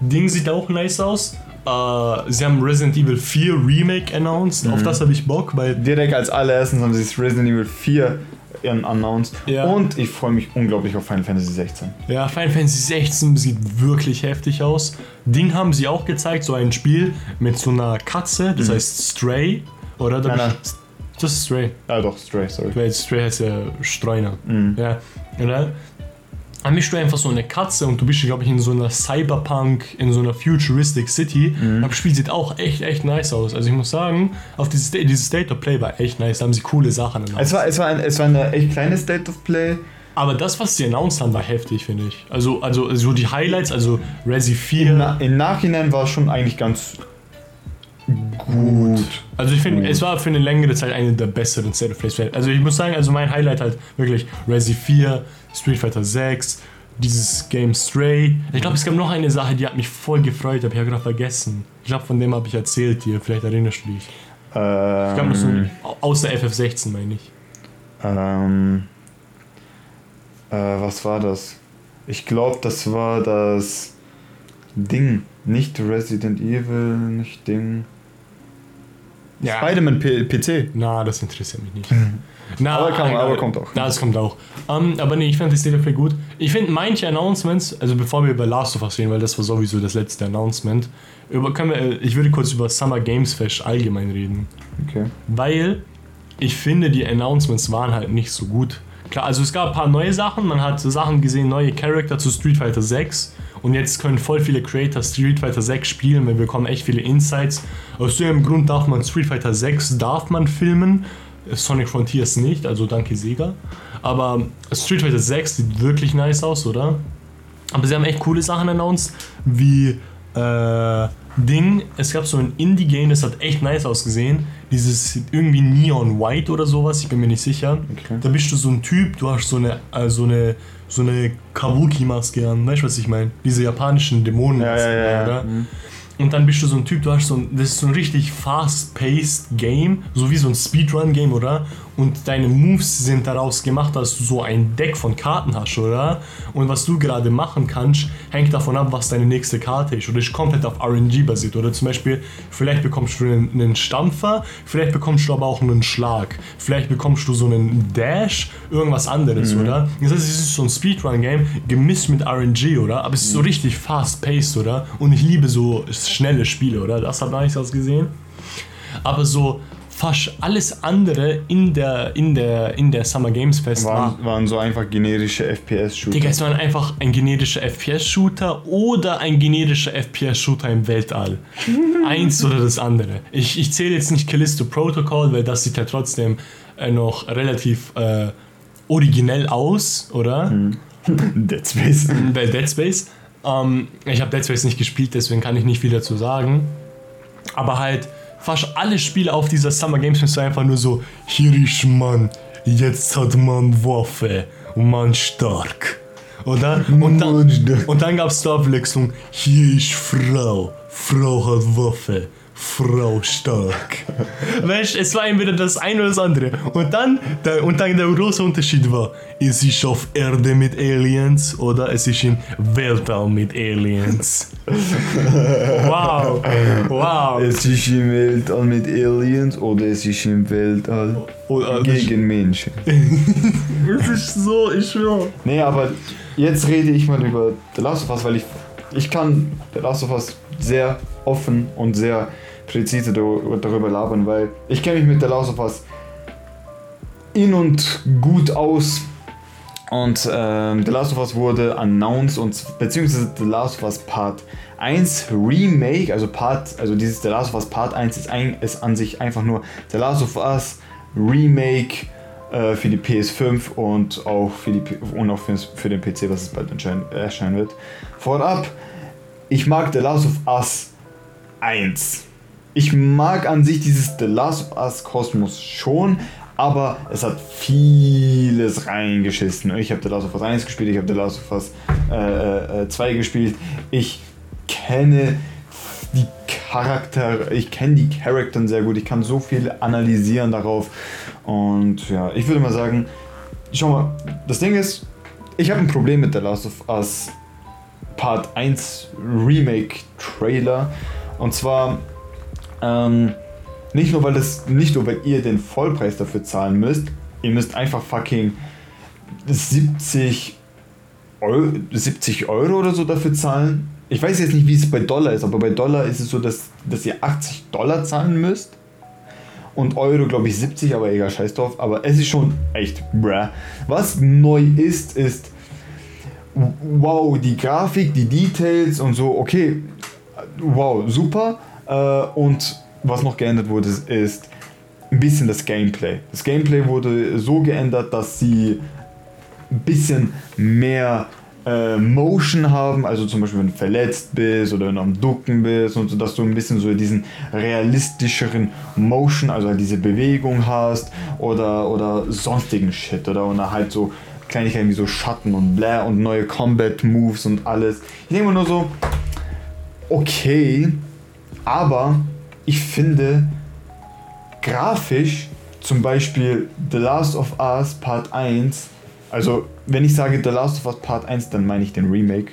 Ding sieht auch nice aus. Äh, sie haben Resident Evil 4 Remake announced. Auf das habe ich Bock, weil Direkt als allererstes haben sie das Resident Evil 4 an- announced. Ja. Und ich freue mich unglaublich auf Final Fantasy 16. ja, Final Fantasy 16 sieht wirklich heftig aus. Ding haben sie auch gezeigt, so ein Spiel mit so einer Katze, das heißt Stray. Oder? Da Nein, nein. Das ist Stray. Ah doch, Stray, sorry. Weil Stray heißt ja Streuner. Ja, oder? Dann bist du einfach so eine Katze und du bist, glaube ich, in so einer Cyberpunk, in so einer Futuristic City. Aber das Spiel sieht auch echt, echt nice aus. Also ich muss sagen, auf dieses, dieses State of Play war echt nice. Da haben sie coole Sachen Es announced. war, es, war ein, es war eine echt kleine State of Play. Aber das, was sie announced haben, war heftig, finde ich. Also, also so die Highlights, also Resi Im, 4. Na, Im Nachhinein war es schon eigentlich ganz gut. Also ich finde, es war für eine längere Zeit eine der besseren State of Plays. Also ich muss sagen, also mein Highlight halt wirklich Resi 4, Street Fighter 6, dieses Game Stray. Ich glaube, es gab noch eine Sache, die hat mich voll gefreut, habe ich ja gerade vergessen. Ich glaube, von dem habe ich erzählt dir, vielleicht erinnerst du dich. Ich glaube, noch so Ähm, au- außer FF16 meine ich. ähm, äh, was war das? Ich glaube, das war das Ding. Nicht Resident Evil, nicht Ding. Spider-Man P- PC. Na, das interessiert mich nicht. Na, Aber kann- aber kommt auch. Na, das kommt auch. Ähm, aber nee, ich fand das State of Play gut. Ich finde manche Announcements, also bevor wir über Last of Us reden, weil das war sowieso das letzte Announcement, über, können wir, äh, ich würde kurz über Summer Games Fest allgemein reden. Okay. Weil ich finde, die Announcements waren halt nicht so gut. Klar, also es gab ein paar neue Sachen, man hat Sachen gesehen, neue Charakter zu Street Fighter 6 und jetzt können voll viele Creator Street Fighter 6 spielen, wir bekommen echt viele Insights. Aus dem Grund darf man Street Fighter 6 darf man filmen, Sonic Frontiers nicht, also danke Sega. Aber Street Fighter 6 sieht wirklich nice aus, oder? Aber sie haben echt coole Sachen announced, wie äh, Ding. Es gab so ein Indie-Game, das hat echt nice ausgesehen. Dieses irgendwie Neon White oder sowas, ich bin mir nicht sicher. Okay. Da bist du so ein Typ, du hast so eine, äh, so eine, so eine Kabuki-Maske an, weißt du, was ich meine? Diese japanischen Dämonen, Ja, ja, ja, oder? Und dann bist du so ein Typ, du hast so ein, das ist so ein richtig fast-paced Game, so wie so ein Speedrun-Game, oder? Und deine Moves sind daraus gemacht, dass du so ein Deck von Karten hast, oder? Und was du gerade machen kannst, hängt davon ab, was deine nächste Karte ist. Oder ist komplett auf RNG basiert. Oder zum Beispiel, vielleicht bekommst du einen, einen Stampfer, vielleicht bekommst du aber auch einen Schlag. Vielleicht bekommst du so einen Dash, irgendwas anderes, oder? Das heißt, es ist so ein Speedrun-Game, gemischt mit RNG, oder? Aber es ist so richtig fast-paced, oder? Und ich liebe so schnelle Spiele, oder? Das hat nice ausgesehen. Aber so fast alles andere in der, in der, in der Summer Games Fest war. Waren, waren so einfach generische FPS-Shooter. Digga, es war einfach ein generischer FPS-Shooter oder ein generischer FPS-Shooter im Weltall. Eins oder das andere. Ich, ich zähle jetzt nicht Callisto Protocol, weil das sieht ja trotzdem äh, noch relativ äh, originell aus, oder? Dead Space. Bei Dead Space. Ähm, ich habe Dead Space nicht gespielt, deswegen kann ich nicht viel dazu sagen. Aber halt, fast alle Spiele auf dieser Summer Games Fest einfach nur so: Hier ist man, jetzt hat man Waffe und man stark. Oder? Und dann, und dann gab es die Abwechslung: Hier ist Frau, Frau hat Waffe. Frau stark. Weißt es war entweder das eine oder das andere. Und dann, der, und dann der große Unterschied war, es ist auf Erde mit Aliens oder es ist im Weltall mit Aliens. wow. Wow. Es ist im Weltall mit Aliens oder es ist im Weltall Oder, gegen Menschen. es ist so, ich schwör. Nee, aber jetzt rede ich mal über The Last of Us, weil ich, ich kann The Last of Us sehr offen und sehr präzise dar- darüber labern, weil ich kenne mich mit The Last of Us in und gut aus. Und ähm, The Last of Us wurde announced und beziehungsweise The Last of Us Part 1 Remake, also Part, also dieses The Last of Us Part 1 ist, ein, ist an sich einfach nur The Last of Us Remake äh, für die PS5 und auch für, die, und auch für, den PC, was es bald erscheinen, wird. Vorab, ich mag The Last of Us 1. Ich mag an sich dieses The Last of Us Kosmos schon, aber es hat vieles reingeschissen. Ich habe The Last of Us 1 gespielt, ich habe The Last of Us äh, äh, 2 gespielt. Ich kenne die Charakter, ich kenne die Charakteren sehr gut, ich kann so viel analysieren darauf. Und ja, ich würde mal sagen, schau mal, das Ding ist, ich habe ein Problem mit The Last of Us Part 1 Remake Trailer. Und zwar ähm, nicht nur, weil das nicht nur, weil ihr den Vollpreis dafür zahlen müsst, ihr müsst einfach fucking 70 Euro, 70 Euro oder so dafür zahlen. Ich weiß jetzt nicht, wie es bei Dollar ist, aber bei Dollar ist es so, dass, dass ihr 80 Dollar zahlen müsst. Und Euro, glaube ich, 70, aber egal, scheiß drauf. Aber es ist schon echt, bruh. Was neu ist, ist, wow, die Grafik, die Details und so, okay, wow, super. Äh, und was noch geändert wurde, ist ein bisschen das Gameplay. Das Gameplay wurde so geändert, dass sie ein bisschen mehr äh, Motion haben, also zum Beispiel wenn du verletzt bist oder wenn du am Ducken bist und so, dass du ein bisschen so diesen realistischeren Motion, also halt diese Bewegung hast oder, oder sonstigen Shit oder, oder halt so Kleinigkeiten wie so Schatten und bla und neue Combat Moves und alles. Ich denke mal nur so, okay, aber ich finde grafisch zum Beispiel The Last of Us Part 1, also wenn ich sage The Last of Us Part 1, dann meine ich den Remake,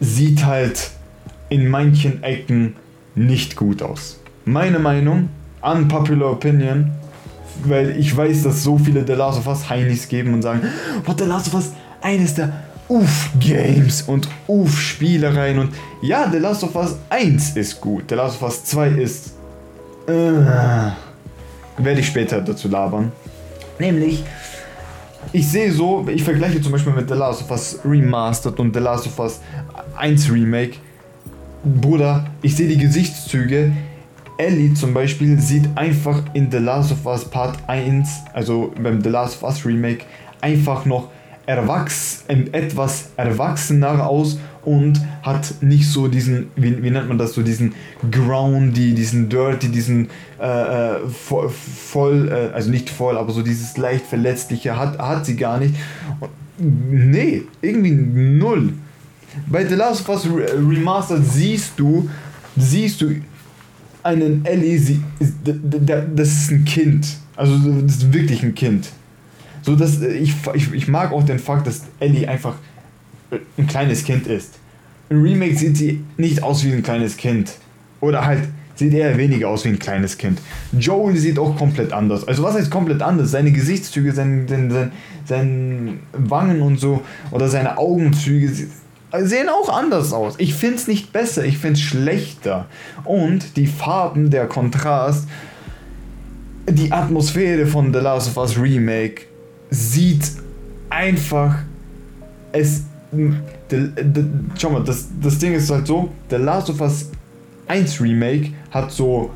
sieht halt in manchen Ecken nicht gut aus. Meine Meinung, unpopular opinion, weil ich weiß, dass so viele The Last of Us Heinis geben und sagen, what The Last of Us, eines der Uff-Games und Uff-Spielereien und ja, The Last of Us 1 ist gut, The Last of Us 2 ist äh, werde ich später dazu labern. Nämlich, ich sehe so, ich vergleiche zum Beispiel mit The Last of Us Remastered und The Last of Us 1 Remake. Bruder, ich sehe die Gesichtszüge. Ellie zum Beispiel sieht einfach in The Last of Us Part 1, also beim The Last of Us Remake, einfach noch erwachs etwas erwachsener aus und hat nicht so diesen, wie, wie nennt man das, so diesen groundy, diesen dirty, diesen äh, äh, voll, voll äh, also nicht voll, aber so dieses leicht verletzliche hat, hat sie gar nicht. Nee, irgendwie null. Bei The Last of Us Re- Remastered siehst du, siehst du einen Ellie, sie, das ist ein Kind. Also das ist wirklich ein Kind. So dass äh, ich, ich, ich mag auch den Fakt, dass Ellie einfach äh, ein kleines Kind ist. Im Remake sieht sie nicht aus wie ein kleines Kind. Oder halt sieht eher weniger aus wie ein kleines Kind. Joel sieht auch komplett anders. Also was heißt komplett anders? Seine Gesichtszüge, sein, sein, sein, sein Wangen und so oder seine Augenzüge sie- sehen auch anders aus. Ich finde es nicht besser, ich finde es schlechter. Und die Farben, der Kontrast, die Atmosphäre von The Last of Us Remake sieht einfach es the, the, schau mal das, das Ding ist halt so The Last of Us 1 Remake hat so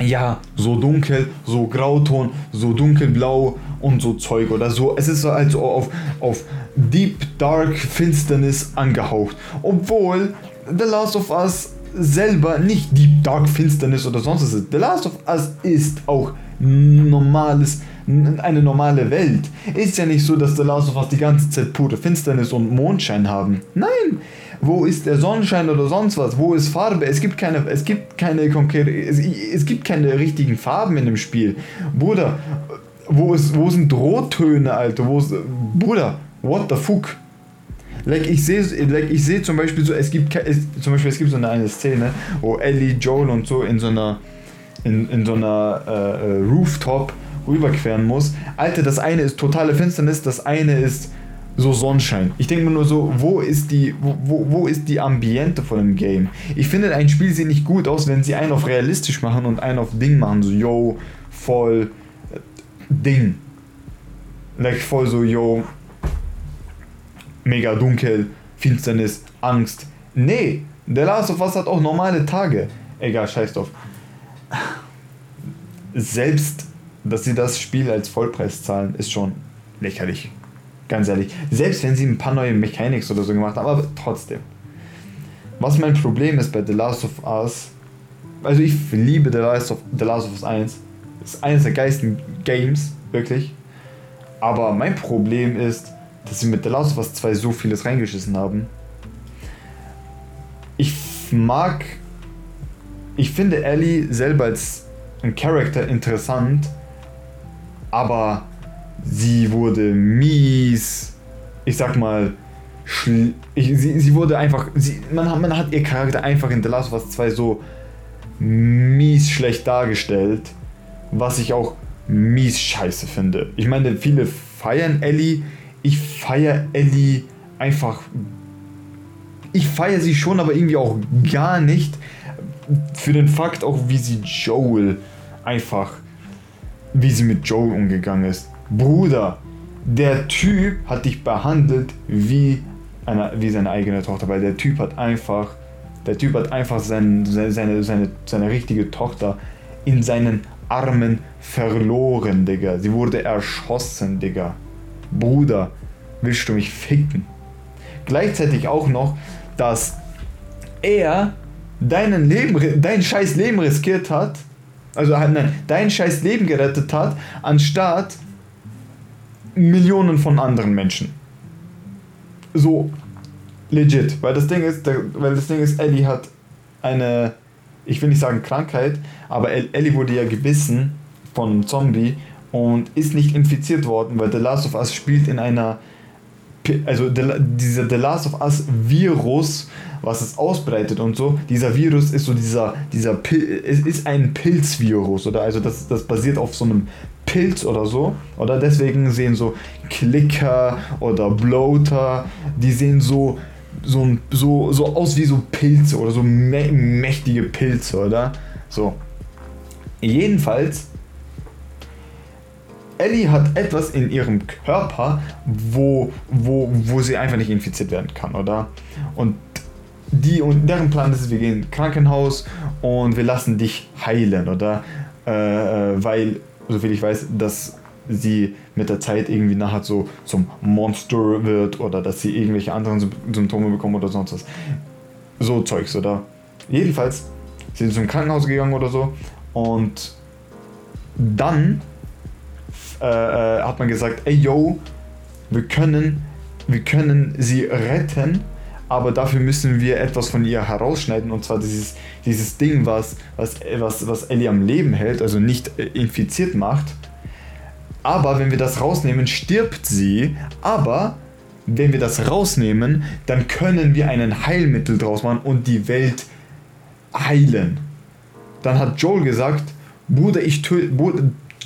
ja so dunkel so Grauton so dunkelblau und so Zeug oder so es ist so halt so auf, auf Deep Dark Finsternis angehaucht obwohl The Last of Us selber nicht Deep Dark Finsternis oder sonst was ist. The Last of Us ist auch normales, eine normale Welt. Ist ja nicht so, dass The Last of Us die ganze Zeit pure Finsternis und Mondschein haben. Nein! Wo ist der Sonnenschein oder sonst was? Wo ist Farbe? Es gibt keine, es gibt keine konkrete, es, es gibt keine richtigen Farben in dem Spiel. Bruder, wo, ist, wo sind Rottöne, Alter? Wo ist, Bruder, what the fuck? Like ich sehe like sehe zum Beispiel so, es gibt es, zum Beispiel es gibt so eine, eine Szene, wo Ellie, Joel und so in so einer in, in so einer äh, äh, Rooftop rüberqueren muss. Alter, das eine ist totale Finsternis, das eine ist so Sonnenschein. Ich denke mir nur so, wo ist die wo, wo, wo ist die Ambiente von dem Game? Ich finde ein Spiel sieht nicht gut aus, wenn sie einen auf realistisch machen und einen auf Ding machen, so yo voll äh, Ding. like voll so, yo, mega dunkel, Finsternis, Angst. Nee, The Last of Us hat auch normale Tage. Egal, scheiß drauf. Selbst, dass sie das Spiel als Vollpreis zahlen, ist schon lächerlich. Ganz ehrlich. Selbst wenn sie ein paar neue Mechanics oder so gemacht haben, aber trotzdem. Was mein Problem ist bei The Last of Us, also ich liebe The Last of, The Last of Us 1. Ist eines der geilsten Games, wirklich. Aber mein Problem ist, dass sie mit The Last of Us 2 so vieles reingeschissen haben. Ich mag. Ich finde Ellie selber als ein Charakter interessant, aber sie wurde mies. Ich sag mal. Ich, sie, sie wurde einfach. Sie, man, hat, man hat ihr Charakter einfach in The Last of Us 2 so mies schlecht dargestellt, was ich auch mies scheiße finde. Ich meine, viele feiern Ellie, ich feiere Ellie einfach. Ich feiere sie schon, aber irgendwie auch gar nicht. Für den Fakt auch, wie sie Joel einfach. Wie sie mit Joel umgegangen ist. Bruder, der Typ hat dich behandelt wie, eine, wie seine eigene Tochter, weil der Typ hat einfach. Der Typ hat einfach sein, seine, seine, seine, richtige Tochter in seinen Armen verloren, Digga. Sie wurde erschossen, Digga. Bruder, willst du mich ficken? Gleichzeitig auch noch, dass er deinen Leben, dein scheiß Leben riskiert hat, also nein, dein scheiß Leben gerettet hat, anstatt Millionen von anderen Menschen. So legit, weil das Ding ist, weil das Ding ist, Ellie hat eine, ich will nicht sagen Krankheit, aber El- Ellie wurde ja gebissen von einem Zombie und ist nicht infiziert worden, weil The Last of Us spielt in einer also der, dieser The Last of Us Virus, was es ausbreitet und so, dieser Virus ist so dieser, dieser es ist ein Pilzvirus, oder? Also das, das basiert auf so einem Pilz oder so, oder? Deswegen sehen so Klicker oder Bloater, die sehen so, so, so, so aus wie so Pilze oder so mä mächtige Pilze, oder? So. Jedenfalls Ellie hat etwas in ihrem Körper, wo, wo, wo sie einfach nicht infiziert werden kann, oder? Und die und deren Plan ist, wir gehen ins Krankenhaus und wir lassen dich heilen, oder? Äh, äh, weil, soviel ich weiß, dass sie mit der Zeit irgendwie nachher so zum Monster wird oder dass sie irgendwelche anderen Sym- Symptome bekommen oder sonst was. So Zeugs, oder? Jedenfalls sind sie zum Krankenhaus gegangen oder so und dann äh, äh, hat man gesagt, ey yo, wir können, wir können sie retten, aber dafür müssen wir etwas von ihr herausschneiden und zwar dieses, dieses Ding, was, was, was, was Ellie am Leben hält, also nicht äh, infiziert macht. Aber wenn wir das rausnehmen, stirbt sie, aber wenn wir das rausnehmen, dann können wir einen Heilmittel draus machen und die Welt heilen. Dann hat Joel gesagt, Bruder, ich töte.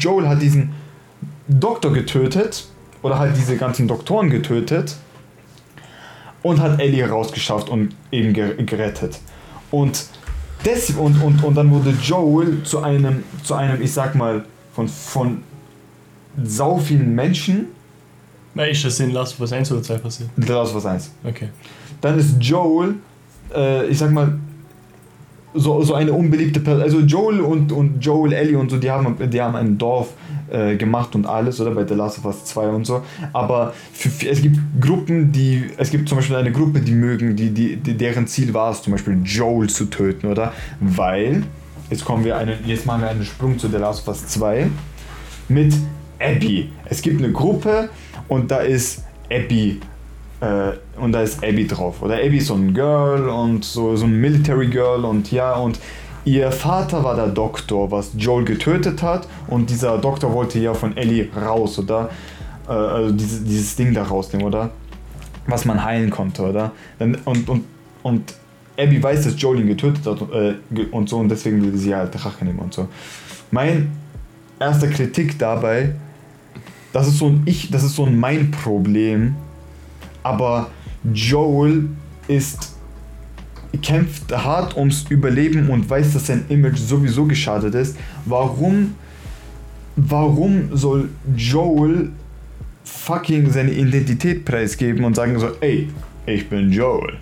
Joel hat diesen Doktor getötet oder halt diese ganzen Doktoren getötet und hat Ellie rausgeschafft und eben ger- gerettet. Und, des, und, und, und dann wurde Joel zu einem, zu einem, ich sag mal, von, von sau vielen Menschen, Na, ist das in Last of Us 1 oder 2 passiert? das ist was eins. Okay. Dann ist Joel, äh, ich sag mal, so, so eine unbeliebte Person. Also Joel und, und Joel, Ellie und so, die haben, die haben ein Dorf äh, gemacht und alles, oder bei The Last of Us 2 und so. Aber für, es gibt Gruppen, die, es gibt zum Beispiel eine Gruppe, die mögen, die, die, die, deren Ziel war es, zum Beispiel Joel zu töten, oder? Weil, jetzt kommen wir einen, jetzt machen wir einen Sprung zu The Last of Us 2 mit Abby. Es gibt eine Gruppe und da ist Abby äh, und da ist Abby drauf. Oder Abby ist so ein Girl und so, so ein Military Girl und ja und ihr Vater war der Doktor, was Joel getötet hat und dieser Doktor wollte ja von Ellie raus, oder? Äh, also dieses, dieses Ding da rausnehmen, oder? Was man heilen konnte, oder? Und, und, und Abby weiß, dass Joel ihn getötet hat äh, und so und deswegen will sie halt Rache nehmen und so. Mein erster Kritik dabei, das ist so ein ich, das ist so ein mein Problem, aber Joel ist kämpft hart ums Überleben und weiß, dass sein Image sowieso geschadet ist. Warum warum soll Joel fucking seine Identität preisgeben und sagen so, ey, ich bin Joel.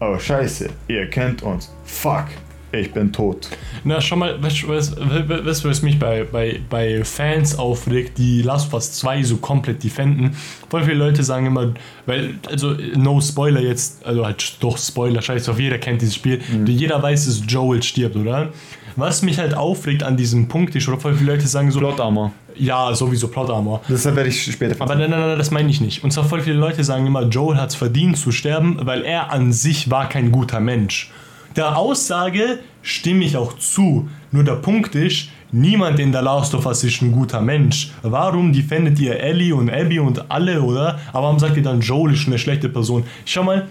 Oh scheiße, ihr kennt uns. Fuck, ich bin tot. Na, schau mal, weißt du, was, was, was mich bei, bei, bei Fans aufregt, die Last of Us 2 so komplett defenden. Voll viele Leute sagen immer, weil, also, no Spoiler jetzt, also halt doch Spoiler, scheiße auf, jeder kennt dieses Spiel. Jeder weiß, dass Joel stirbt, oder? Was mich halt aufregt an diesem Punkt ist, oder voll viele Leute sagen so, Plot Armor. ja, sowieso Plot Armor. Deshalb werde ich später Aber nein, nein, nein, das meine ich nicht. Und zwar voll viele Leute sagen immer, Joel hat es verdient zu sterben, weil er an sich war kein guter Mensch. Der Aussage stimme ich auch zu. Nur der Punkt ist, niemand in der Last of Us ist ein guter Mensch. Warum defendet ihr Ellie und Abby und alle, oder? Aber warum sagt ihr dann, Joel ist eine schlechte Person? Schau mal,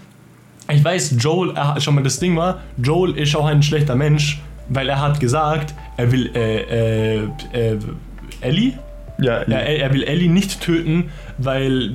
ich weiß, Joel, er, schau mal, das Ding war, Joel ist auch ein schlechter Mensch, weil er hat gesagt, er will, äh, äh, äh, Ellie? Ja, Ja, er, er will Ellie nicht töten, weil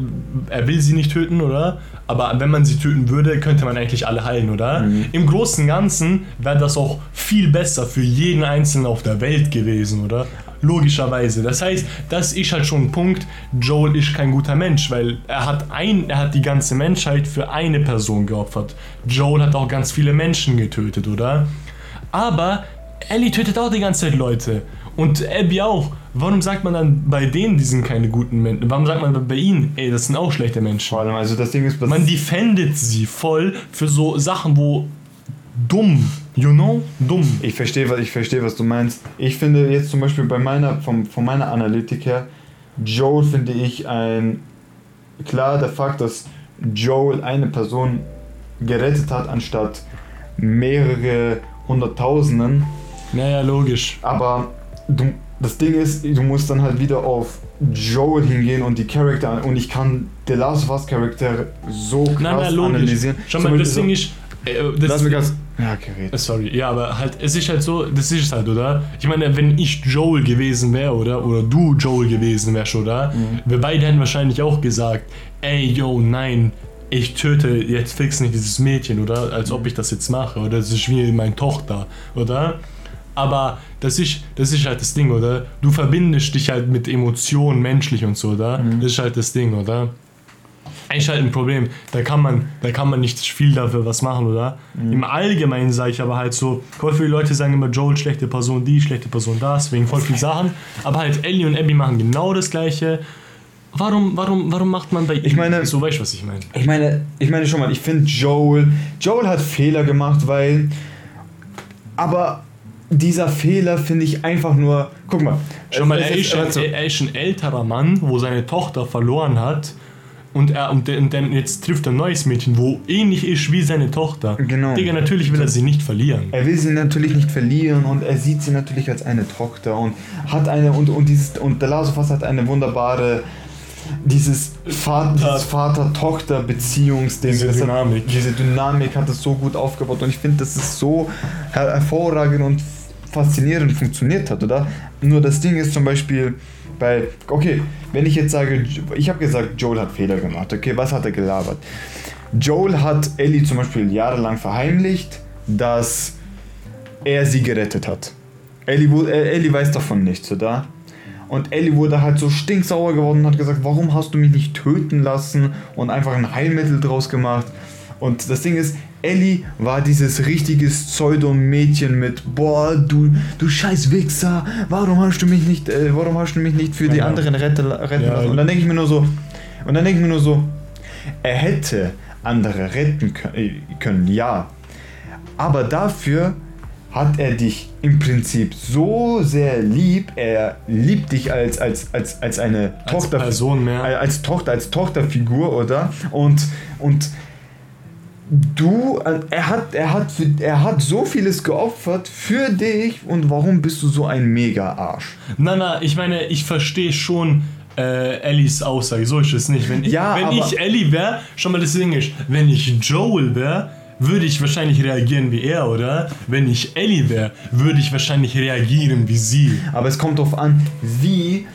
er will sie nicht töten, oder? Aber wenn man sie töten würde, könnte man eigentlich alle heilen, oder? Im Großen und Ganzen wäre das auch viel besser für jeden Einzelnen auf der Welt gewesen, oder? Logischerweise. Das heißt, das ist halt schon ein Punkt, Joel ist kein guter Mensch, weil er hat ein, er hat die ganze Menschheit für eine Person geopfert. Joel hat auch ganz viele Menschen getötet, oder? Aber Ellie tötet auch die ganze Zeit Leute. Und Abby auch. Warum sagt man dann bei denen, die sind keine guten Menschen? Warum sagt man bei ihnen, ey, das sind auch schlechte Menschen? Vor allem, also das Ding ist, Man defendet sie voll für so Sachen, wo dumm, you know, dumm. Ich verstehe, was ich verstehe, was du meinst. Ich finde jetzt zum Beispiel bei meiner, vom, von meiner Analytik her, Joel finde ich ein klar der Fakt, dass Joel eine Person gerettet hat, anstatt mehrere Hunderttausenden. Naja, logisch. Aber du, das Ding ist, du musst dann halt wieder auf Joel hingehen und die Charakter und ich kann The Last of Us Charakter so krass Nein, nein, logisch. analysieren. Schau mal, das Ding ist. Äh, das Lass mich ganz. Ja, okay. Äh, Sorry, ja, aber halt, es ist halt so, das ist es halt, oder? Ich meine, wenn ich Joel gewesen wäre, oder? Oder du Joel gewesen wärst, oder? Wir beide hätten wahrscheinlich auch gesagt, ey, yo, nein, ich töte jetzt fix nicht dieses Mädchen, oder? Als ob ich das jetzt mache, oder? Das ist wie meine Tochter, oder? Aber das ist, das ist halt das Ding, oder? Du verbindest dich halt mit Emotionen menschlich und so, oder? Das ist halt das Ding, oder? Eigentlich halt ein Problem. Da kann man, da kann man nicht viel dafür was machen, oder? Im Allgemeinen sage ich aber halt so, voll viele Leute sagen immer, Joel, schlechte Person, die, schlechte Person, das, wegen voll vielen Sachen. Aber halt Ellie und Abby machen genau das Gleiche. Warum, warum, warum macht man bei Ich meine- so weißt du, was ich meine? Ich meine, ich meine schon mal, ich finde Joel, Joel hat Fehler gemacht, weil, aber dieser Fehler finde ich einfach nur, guck mal, Schau mal, er ist, ein, also, er ist ein älterer Mann, wo seine Tochter verloren hat. Und, er, und, dann jetzt trifft er ein neues Mädchen, wo ähnlich ist wie seine Tochter. Genau. Digga, natürlich will er sie nicht verlieren. er will sie natürlich nicht verlieren und er sieht sie natürlich als eine Tochter und hat eine und und dieses und The Last of Us hat eine wunderbare dieses Vater, dieses Vater-Tochter-Beziehungsding, Diese Das hat- Dynamik. diese Dynamik hat es so gut aufgebaut und ich finde, dass es so her hervorragend und faszinierend funktioniert hat, oder? Nur das Ding ist zum Beispiel bei, okay, wenn ich jetzt sage, ich habe gesagt, Joel hat Fehler gemacht, okay, was hat er gelabert? Joel hat Ellie zum Beispiel jahrelang verheimlicht, dass er sie gerettet hat. Ellie, äh, Ellie weiß davon nichts, oder? Und Ellie wurde halt so stinksauer geworden und hat gesagt, warum hast du mich nicht töten lassen und einfach ein Heilmittel draus gemacht. Und das Ding ist, Ellie war dieses richtiges Pseudo-Mädchen mit, boah, du, du scheiß Wichser, warum hast du mich nicht, äh, warum hast du mich nicht für die Ja. anderen retten, retten Ja. lassen? Und dann denke ich mir nur so, und dann denke ich mir nur so, er hätte andere retten äh, können, ja. Aber dafür hat er dich im Prinzip so sehr lieb. Er liebt dich als, als, als, als eine Als Tochter. Person mehr. Als Tochter, als Tochterfigur, oder? Und, und du, er hat, er, hat er hat so vieles geopfert für dich und warum bist du so ein Mega-Arsch? Na, na, ich meine, ich verstehe schon äh, Ellies Aussage. So ist es nicht. Wenn ich, Ja, wenn ich Ellie wäre, schon mal das Ding ist, wenn ich Joel wäre, würde ich wahrscheinlich reagieren wie er, oder? Wenn ich Ellie wäre, würde ich wahrscheinlich reagieren wie sie. Aber es kommt darauf an, wie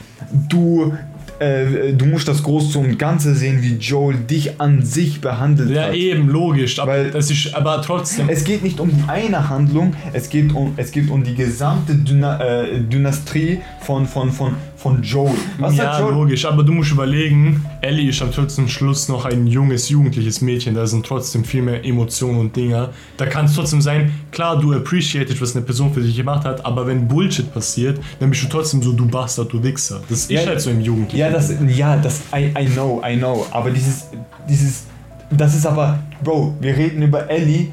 du. Äh, du musst das Große und Ganze sehen, wie Joel dich an sich behandelt Ja, hat. eben, logisch. Aber, Weil- das ist, aber trotzdem. Es geht nicht um die eine Handlung, es geht um, es geht um die gesamte Dyna äh, Dynastie von, von, von, von Joel. Was ja, Joel? logisch, aber du musst überlegen, Ellie ist am zum Schluss noch ein junges, jugendliches Mädchen, da sind trotzdem viel mehr Emotionen und Dinge. Da kann es trotzdem sein, klar, du appreciatest, was eine Person für dich gemacht hat, aber wenn Bullshit passiert, dann bist du trotzdem so, du Bastard, du Wichser. Das ist Ja, halt so im Jugendlichen. Ja, das, ja, das, I, I know, I know. Aber dieses, dieses, das ist aber, Bro, wir reden über Ellie,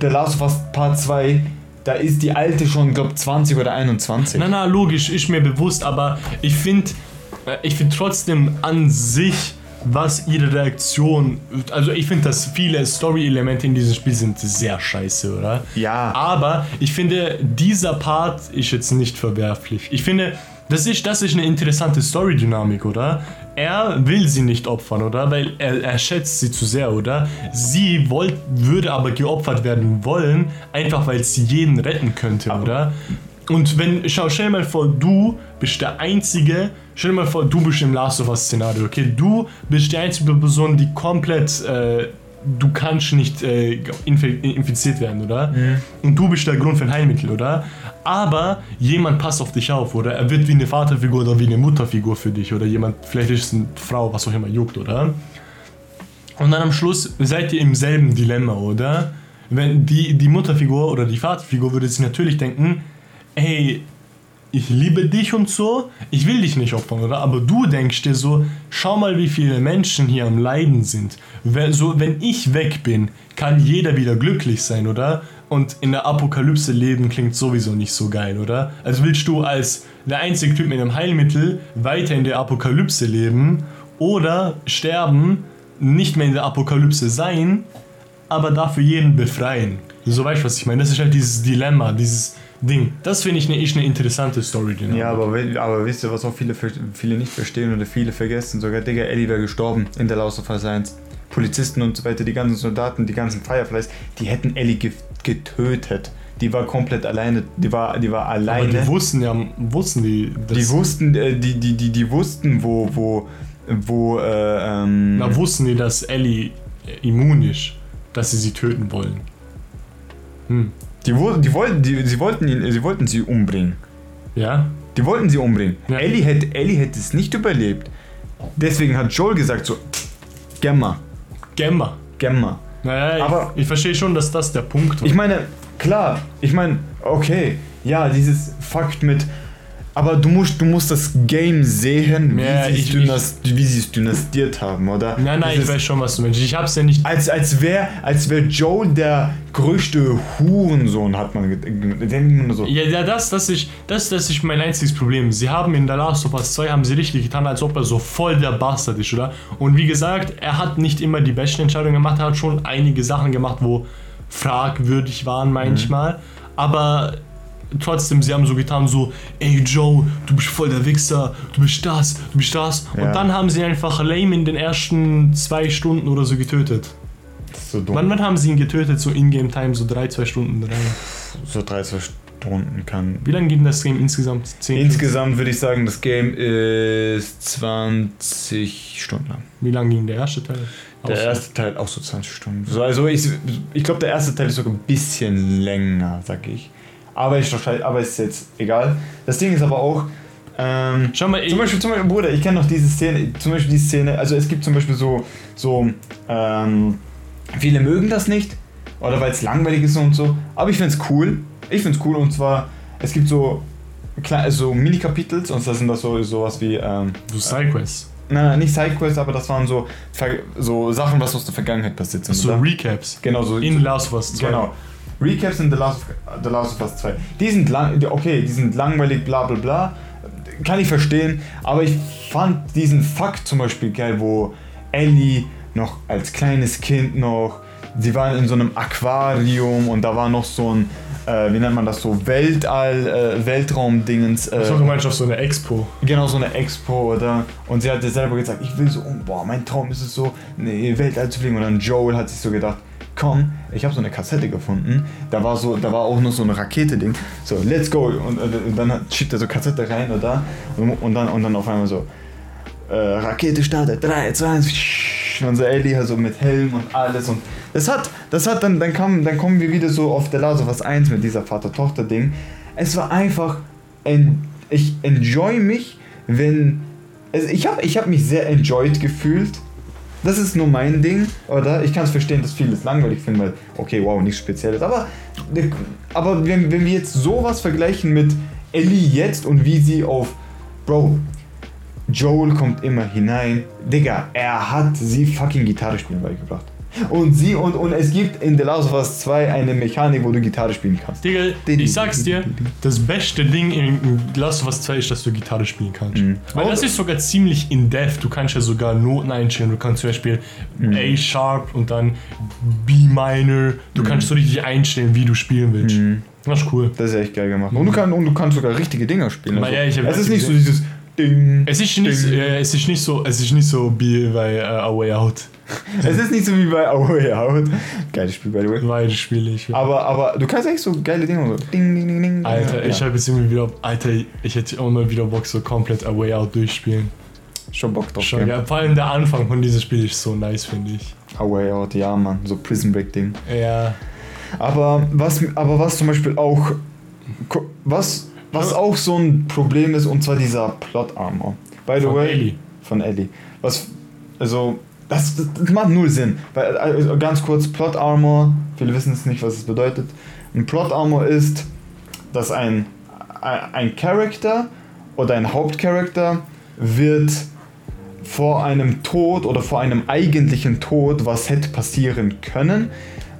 The Last of Us Part 2, da ist die alte schon, glaub 20 oder 21. Na, na, logisch, ist mir bewusst, aber ich finde, ich finde trotzdem an sich, was ihre Reaktion, also ich finde, dass viele Story-Elemente in diesem Spiel sind sehr scheiße, oder? Ja. Aber ich finde, dieser Part ist jetzt nicht verwerflich. Ich finde, das ist, das ist eine interessante Story-Dynamik, oder? Er will sie nicht opfern, oder? Weil er, er schätzt sie zu sehr, oder? Sie wollt, würde aber geopfert werden wollen, einfach weil sie jeden retten könnte, oder? Und wenn, schau, stell dir mal vor, du bist der Einzige, stell dir mal vor, du bist im Last of Us Szenario, okay? Du bist die einzige Person, die komplett, äh, du kannst nicht äh, infi- infiziert werden, oder? Und du bist der Grund für ein Heilmittel, oder? Aber jemand passt auf dich auf, oder? Er wird wie eine Vaterfigur oder wie eine Mutterfigur für dich, oder jemand, vielleicht ist es eine Frau, was auch immer juckt, oder? Und dann am Schluss seid ihr im selben Dilemma, oder? Wenn die, die Mutterfigur oder die Vaterfigur würde sich natürlich denken, hey, ich liebe dich und so, ich will dich nicht opfern, oder? Aber du denkst dir so, schau mal, wie viele Menschen hier am Leiden sind. Wenn, so, wenn ich weg bin, kann jeder wieder glücklich sein, oder? Und in der Apokalypse leben klingt sowieso nicht so geil, oder? Also willst du als der einzige Typ mit einem Heilmittel weiter in der Apokalypse leben oder sterben, nicht mehr in der Apokalypse sein, aber dafür jeden befreien. So weißt du, was ich meine? Das ist halt dieses Dilemma, dieses Ding. Das finde ich eine ist eine interessante Story. Ja, aber, aber wisst ihr, was auch viele, viele nicht verstehen oder viele vergessen? Sogar Digga, Ellie wäre gestorben in der Last of Us 1. Polizisten und so weiter, die ganzen Soldaten, die ganzen Fireflies, die hätten Ellie ge getötet. Die war komplett alleine, die war, die war aber alleine. die wussten ja, wussten die, Die wussten, äh, die, die, die, die wussten, wo, wo, wo, äh, ähm, na, wussten die, dass Ellie äh, immun ist, dass sie sie töten wollen. Hm. die, die wollten, die, sie wollten ihn, sie wollten sie umbringen. Ja? Die wollten sie umbringen. Ja. Ellie hätte, Ellie hätte es nicht überlebt. Deswegen hat Joel gesagt so, Gemma, Gemma. Gemma. Naja, Aber- ich, ich verstehe schon, dass das der Punkt war. Ich meine, klar, ich meine, okay, ja, dieses Fakt mit, aber du musst, du musst das Game sehen, wie, Ja, sie es ich- dynas- wie sie es dynastiert haben, oder? nein, nein, ich Dieses- weiß schon, was du meinst. Ich hab's ja nicht. Als, als wäre als wär Joel der größte Hurensohn, hat man so. Ja, ja das, das, ist, das, das ist mein einziges Problem. Sie haben in The Last of Us 2 haben sie richtig getan, als ob er so voll der Bastard ist, oder? Und wie gesagt, er hat nicht immer die besten Entscheidungen gemacht, er hat schon einige Sachen gemacht, wo fragwürdig waren manchmal. Aber trotzdem, sie haben so getan, so, ey Joe, du bist voll der Wichser, du bist das, du bist das. Ja. Und dann haben sie einfach Lame in den ersten zwei Stunden oder so getötet. Das ist so dumm. Wann, wann haben sie ihn getötet? So in-game-time, so drei, zwei Stunden, drei. So 30 Stunden kann. Wie lange geht denn das Game insgesamt? Zehn, Insgesamt würde ich sagen, das Game ist 20 Stunden lang. Wie lang ging der erste Teil? Der erste Teil auch so 20 Stunden. So, also ich, ich glaube, der erste Teil ist sogar ein bisschen länger, sag ich. Aber ist, doch, aber ist jetzt egal. Das Ding ist aber auch. Ähm, Schau mal, ich, zum Beispiel, zum Beispiel, Bruder, ich kenne noch diese Szene, zum Beispiel die Szene, also es gibt zum Beispiel so, so, ähm, viele mögen das nicht, oder weil es langweilig ist und so, aber ich finde es cool. Ich finde es cool und zwar, es gibt so, so Mini-Kapitels und das sind das so sowas wie, ähm, so Sidequests. Nein, nein, nicht Sidequests, aber das waren so, so Sachen, was aus der Vergangenheit passiert sind. So oder? Recaps. genau, so. In Last of Us 2. Genau. Recaps in The Last, of, The Last of Us 2. Die sind lang, okay, die sind langweilig, bla bla bla. Kann ich verstehen, aber ich fand diesen Fakt zum Beispiel geil, wo Ellie noch als kleines Kind noch, sie waren in so einem Aquarium und da war noch so ein, äh, wie nennt man das so, Weltall, äh, Weltraumdingens. Äh, So, du meinst auf so eine Expo. Genau, so eine Expo, oder? Und sie hat ja selber gesagt, ich will so, boah, mein Traum ist es so, in die Weltall zu fliegen. Und dann Joel hat sich so gedacht, komm, ich habe so eine Kassette gefunden. Da war so, da war auch noch so eine Rakete-Ding. So, let's go. Und, äh, dann schiebt er so Kassette rein, oder? Und, und, dann, und dann auf einmal so, äh, Rakete startet, 3, 2, 1, und so Ellie halt so mit Helm und alles. Und das hat, das hat dann, dann kam, dann kommen wir wieder so auf der Last of Us 1 mit dieser Vater-Tochter-Ding. Es war einfach, en, ich enjoy mich, wenn. Also ich habe ich hab mich sehr enjoyed gefühlt. Das ist nur mein Ding, oder? Ich kann es verstehen, dass viele es langweilig finden, weil, okay, wow, nichts Spezielles. Aber, aber wenn, wenn wir jetzt sowas vergleichen mit Ellie jetzt und wie sie auf. Bro, Joel kommt immer hinein. Digga, er hat sie fucking Gitarre spielen beigebracht. Und sie und, und es gibt in The Last of Us 2 eine Mechanik, wo du Gitarre spielen kannst. Digga, ich sag's dir, das beste Ding in Last of Us 2 ist, dass du Gitarre spielen kannst. Weil das ist sogar ziemlich in-depth. Du kannst ja sogar Noten einstellen. Du kannst zum Beispiel A-Sharp und dann B-Minor. Du kannst so richtig einstellen, wie du spielen willst. Das ist cool. Das ist echt geil gemacht. Und, du kann, und du kannst sogar richtige Dinger spielen. Aber ja, es ist nicht so dieses Ding. Es ist nicht, äh, es ist nicht so, es ist nicht so wie bei äh, A Way Out. Es ist nicht so wie bei Oh Way Out. Geiles Spiel, by the way. Beide Spiele ich. Aber, aber du kannst echt so geile Dinge so. Ding, ding, ding, ding. Alter, ja. ich habe jetzt irgendwie wieder, Alter, ich hätte auch mal wieder Bock, so komplett A Way Out durchspielen. schon Bock drauf. Schon, ja, vor allem der Anfang von diesem Spiel ist so nice, finde ich. Oh Way Out, ja, Mann. So Prison Break Ding. Ja. Aber was, aber was zum Beispiel auch. Was, was auch so ein Problem ist, und zwar dieser Plot Armor. By the Von way. Ellie. Von Ellie. Was. Also. Das, das, macht null Sinn. Weil, also ganz kurz, Plot Armor, viele wissen es nicht, was es bedeutet. Ein Plot Armor ist, dass ein, ein Charakter oder ein Hauptcharakter wird vor einem Tod oder vor einem eigentlichen Tod, was hätte passieren können,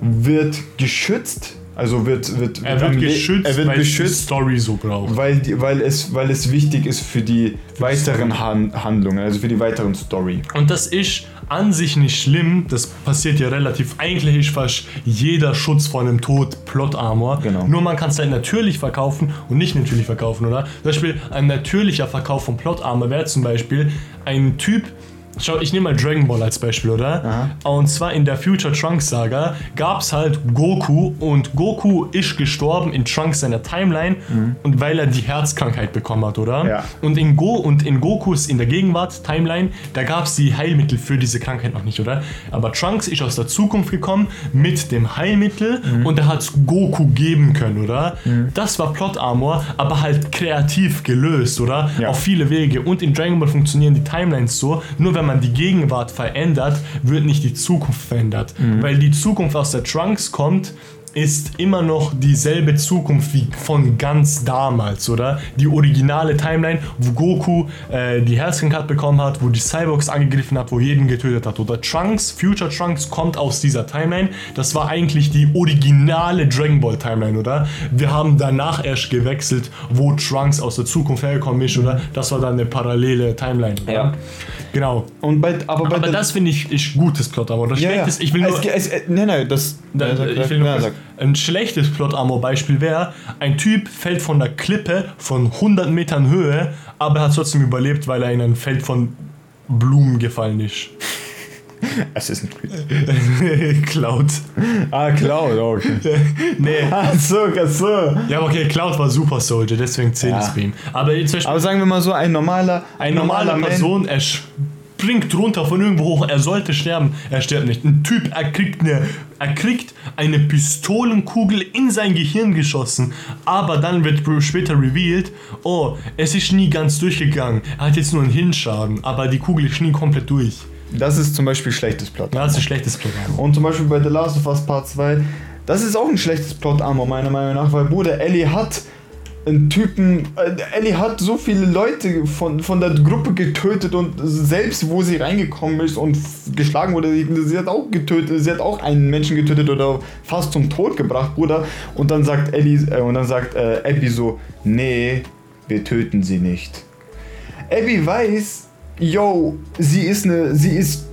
wird geschützt. Also wird, wird, Er wird geschützt, er wird weil es die beschützt, Story so braucht. weil, die, weil, es, weil es wichtig ist für die weiteren Han Handlungen, also für die weiteren Story. Und das ist an sich nicht schlimm, das passiert ja relativ. Eigentlich ist fast jeder Schutz vor einem Tod Plot Armor. Genau. Nur man kann es halt natürlich verkaufen und nicht natürlich verkaufen, oder? Zum Beispiel ein natürlicher Verkauf von Plot Armor wäre zum Beispiel ein Typ. Schau, ich nehme mal Dragon Ball als Beispiel, oder? Und zwar in der Future Trunks Saga gab es halt Goku und Goku ist gestorben in Trunks seiner Timeline und weil er die Herzkrankheit bekommen hat, oder? Ja. Und in, Go und in Gokus in der Gegenwart Timeline, da gab es die Heilmittel für diese Krankheit noch nicht, oder? Aber Trunks ist aus der Zukunft gekommen mit dem Heilmittel und er hat es Goku geben können, oder? Das war Plot Armor, aber halt kreativ gelöst, oder? Ja. Auf viele Wege. Und in Dragon Ball funktionieren die Timelines so, nur wenn man die Gegenwart verändert, wird nicht die Zukunft verändert. Weil die Zukunft aus der Trunks kommt, ist immer noch dieselbe Zukunft wie von ganz damals, oder? Die originale Timeline, wo Goku äh, die Herzkrankheit bekommen hat, wo die Cyborgs angegriffen hat, wo jeden getötet hat. Oder Trunks, Future Trunks kommt aus dieser Timeline. Das war eigentlich die originale Dragon Ball Timeline, oder? Wir haben danach erst gewechselt, wo Trunks aus der Zukunft hergekommen ist, oder? Das war dann eine parallele Timeline. oder? Ja. Genau. Und bei, aber bei Aber das finde ich ist gutes Plot, aber das ja, ja. schlechtes, ich will nur, Es, es, nein, nein, das. da, ja, ich will nur ja. Ein schlechtes Plot-Armor-Beispiel wäre, ein Typ fällt von der Klippe von 100 Metern Höhe, aber er hat trotzdem überlebt, weil er in ein Feld von Blumen gefallen ist. Assassin's Creed. Cloud. Ah, Cloud, okay. nee. Ach so, ach so. Ja, aber okay, Cloud war Super Soldier, deswegen zählt Ja. es ihm. Aber Aber sagen wir mal so, ein normaler, eine normale normaler Person, er springt runter von irgendwo hoch, er sollte sterben, er stirbt nicht. Ein Typ, er kriegt eine, er kriegt eine Pistolenkugel in sein Gehirn geschossen, aber dann wird später revealed, oh, es ist nie ganz durchgegangen, er hat jetzt nur einen Hirnschaden, aber die Kugel ist nie komplett durch. Das ist zum Beispiel schlechtes Plot. Ja, das ist ein schlechtes Plot. Und zum Beispiel bei The Last of Us Part 2, das ist auch ein schlechtes Plot-Armor, meiner Meinung nach, weil Bruder, Ellie hat einen Typen, äh, Ellie hat so viele Leute von, von der Gruppe getötet und selbst wo sie reingekommen ist und geschlagen wurde, sie, sie hat auch getötet, sie hat auch einen Menschen getötet oder fast zum Tod gebracht, Bruder. Und dann sagt Ellie, äh, und dann sagt äh, Abby so, nee, wir töten sie nicht. Abby weiß, yo, sie ist eine, sie ist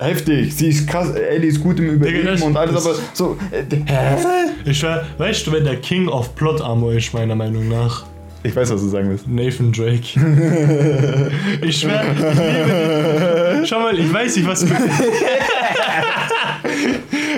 heftig, sie ist krass, Ellie ist gut im Überleben das- und alles, aber so, äh, hä? Ich schwör, weißt du, wer der King of Plot Armor ist, meiner Meinung nach? Ich weiß, was du sagen willst. Nathan Drake. ich schwör, ich liebe. Schau mal, ich weiß nicht, was mit.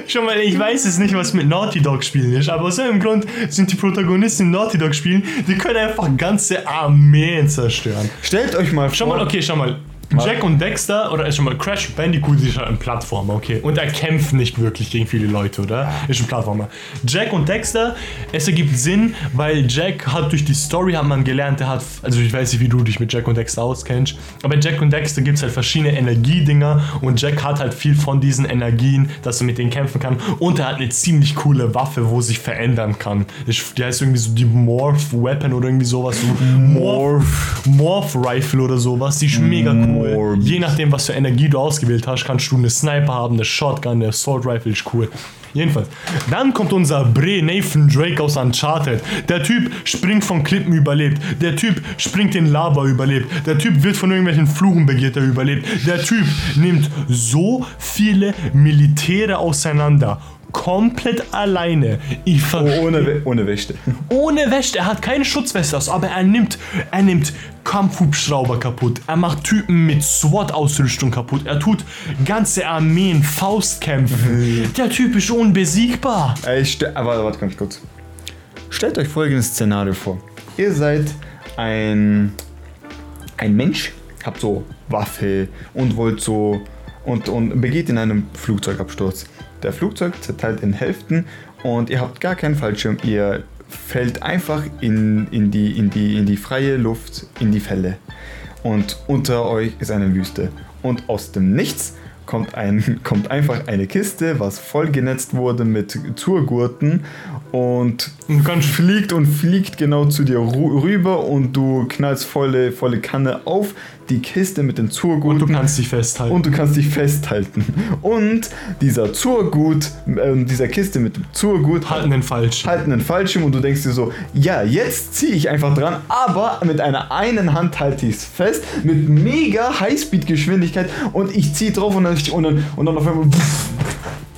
Schau mal, ich weiß es nicht, was mit Naughty Dog Spielen ist, aber aus irgendeinem Grund sind die Protagonisten in Naughty Dog Spielen, die können einfach ganze Armeen zerstören. Stellt euch mal vor. Schau mal, okay, schau mal. Jack und Dexter, oder ist schon mal Crash Bandicoot ist halt ein Plattformer, okay. Und er kämpft nicht wirklich gegen viele Leute, oder? Ist ein Plattformer. Jack und Dexter, es ergibt Sinn, weil Jack hat durch die Story hat man gelernt, er hat, also ich weiß nicht, wie du dich mit Jack und Dexter auskennst, aber bei Jack und Dexter gibt es halt verschiedene Energiedinger und Jack hat halt viel von diesen Energien, dass er mit denen kämpfen kann und er hat eine ziemlich coole Waffe, wo sich verändern kann. Ich- Die heißt irgendwie so die Morph Weapon oder irgendwie sowas. So Morph, Morph Rifle oder sowas. Die ist mega cool. Morph. Je nachdem, was für Energie du ausgewählt hast, kannst du eine Sniper haben, eine Shotgun, eine Assault Rifle, ist cool. Jedenfalls. Dann kommt unser Bre Nathan Drake aus Uncharted. Der Typ springt von Klippen überlebt. Der Typ springt in Lava überlebt. Der Typ wird von irgendwelchen Fluchen begehrt, überlebt. Der Typ nimmt so viele Militäre auseinander. Komplett alleine. Ich Oh, ohne, We- ohne Wächte. ohne Wäsche, er hat keine Schutzweste aus, aber er nimmt, er nimmt Kampfhubschrauber kaputt. Er macht Typen mit SWAT-Ausrüstung kaputt. Er tut ganze Armeen Faustkämpfen. Der Typ ist unbesiegbar. Ey, ste- aber warte ganz kurz. Stellt euch folgendes Szenario vor. Ihr seid ein, ein Mensch, habt so Waffe und wollt so und, und begeht in einem Flugzeugabsturz. Der Flugzeug zerteilt in Hälften und ihr habt gar keinen Fallschirm. Ihr fällt einfach in, in, die, in, die, in die freie Luft, in die Fälle. Und unter euch ist eine Wüste. Und aus dem Nichts kommt, ein, kommt einfach eine Kiste, was vollgenetzt wurde mit Zurgurten und Und fliegt und fliegt genau zu dir rüber und du knallst volle, volle Kanne auf die Kiste mit den Zurgurten. Und du kannst dich festhalten. Und du kannst dich festhalten. Und dieser Zurgut, äh, dieser Kiste mit dem Zurgut halten den falsch. halten einen Fallschirm und du denkst dir so, ja, jetzt ziehe ich einfach dran, aber mit einer einen Hand halte ich es fest, mit mega Highspeed-Geschwindigkeit und ich ziehe drauf und dann, und dann, und dann auf einmal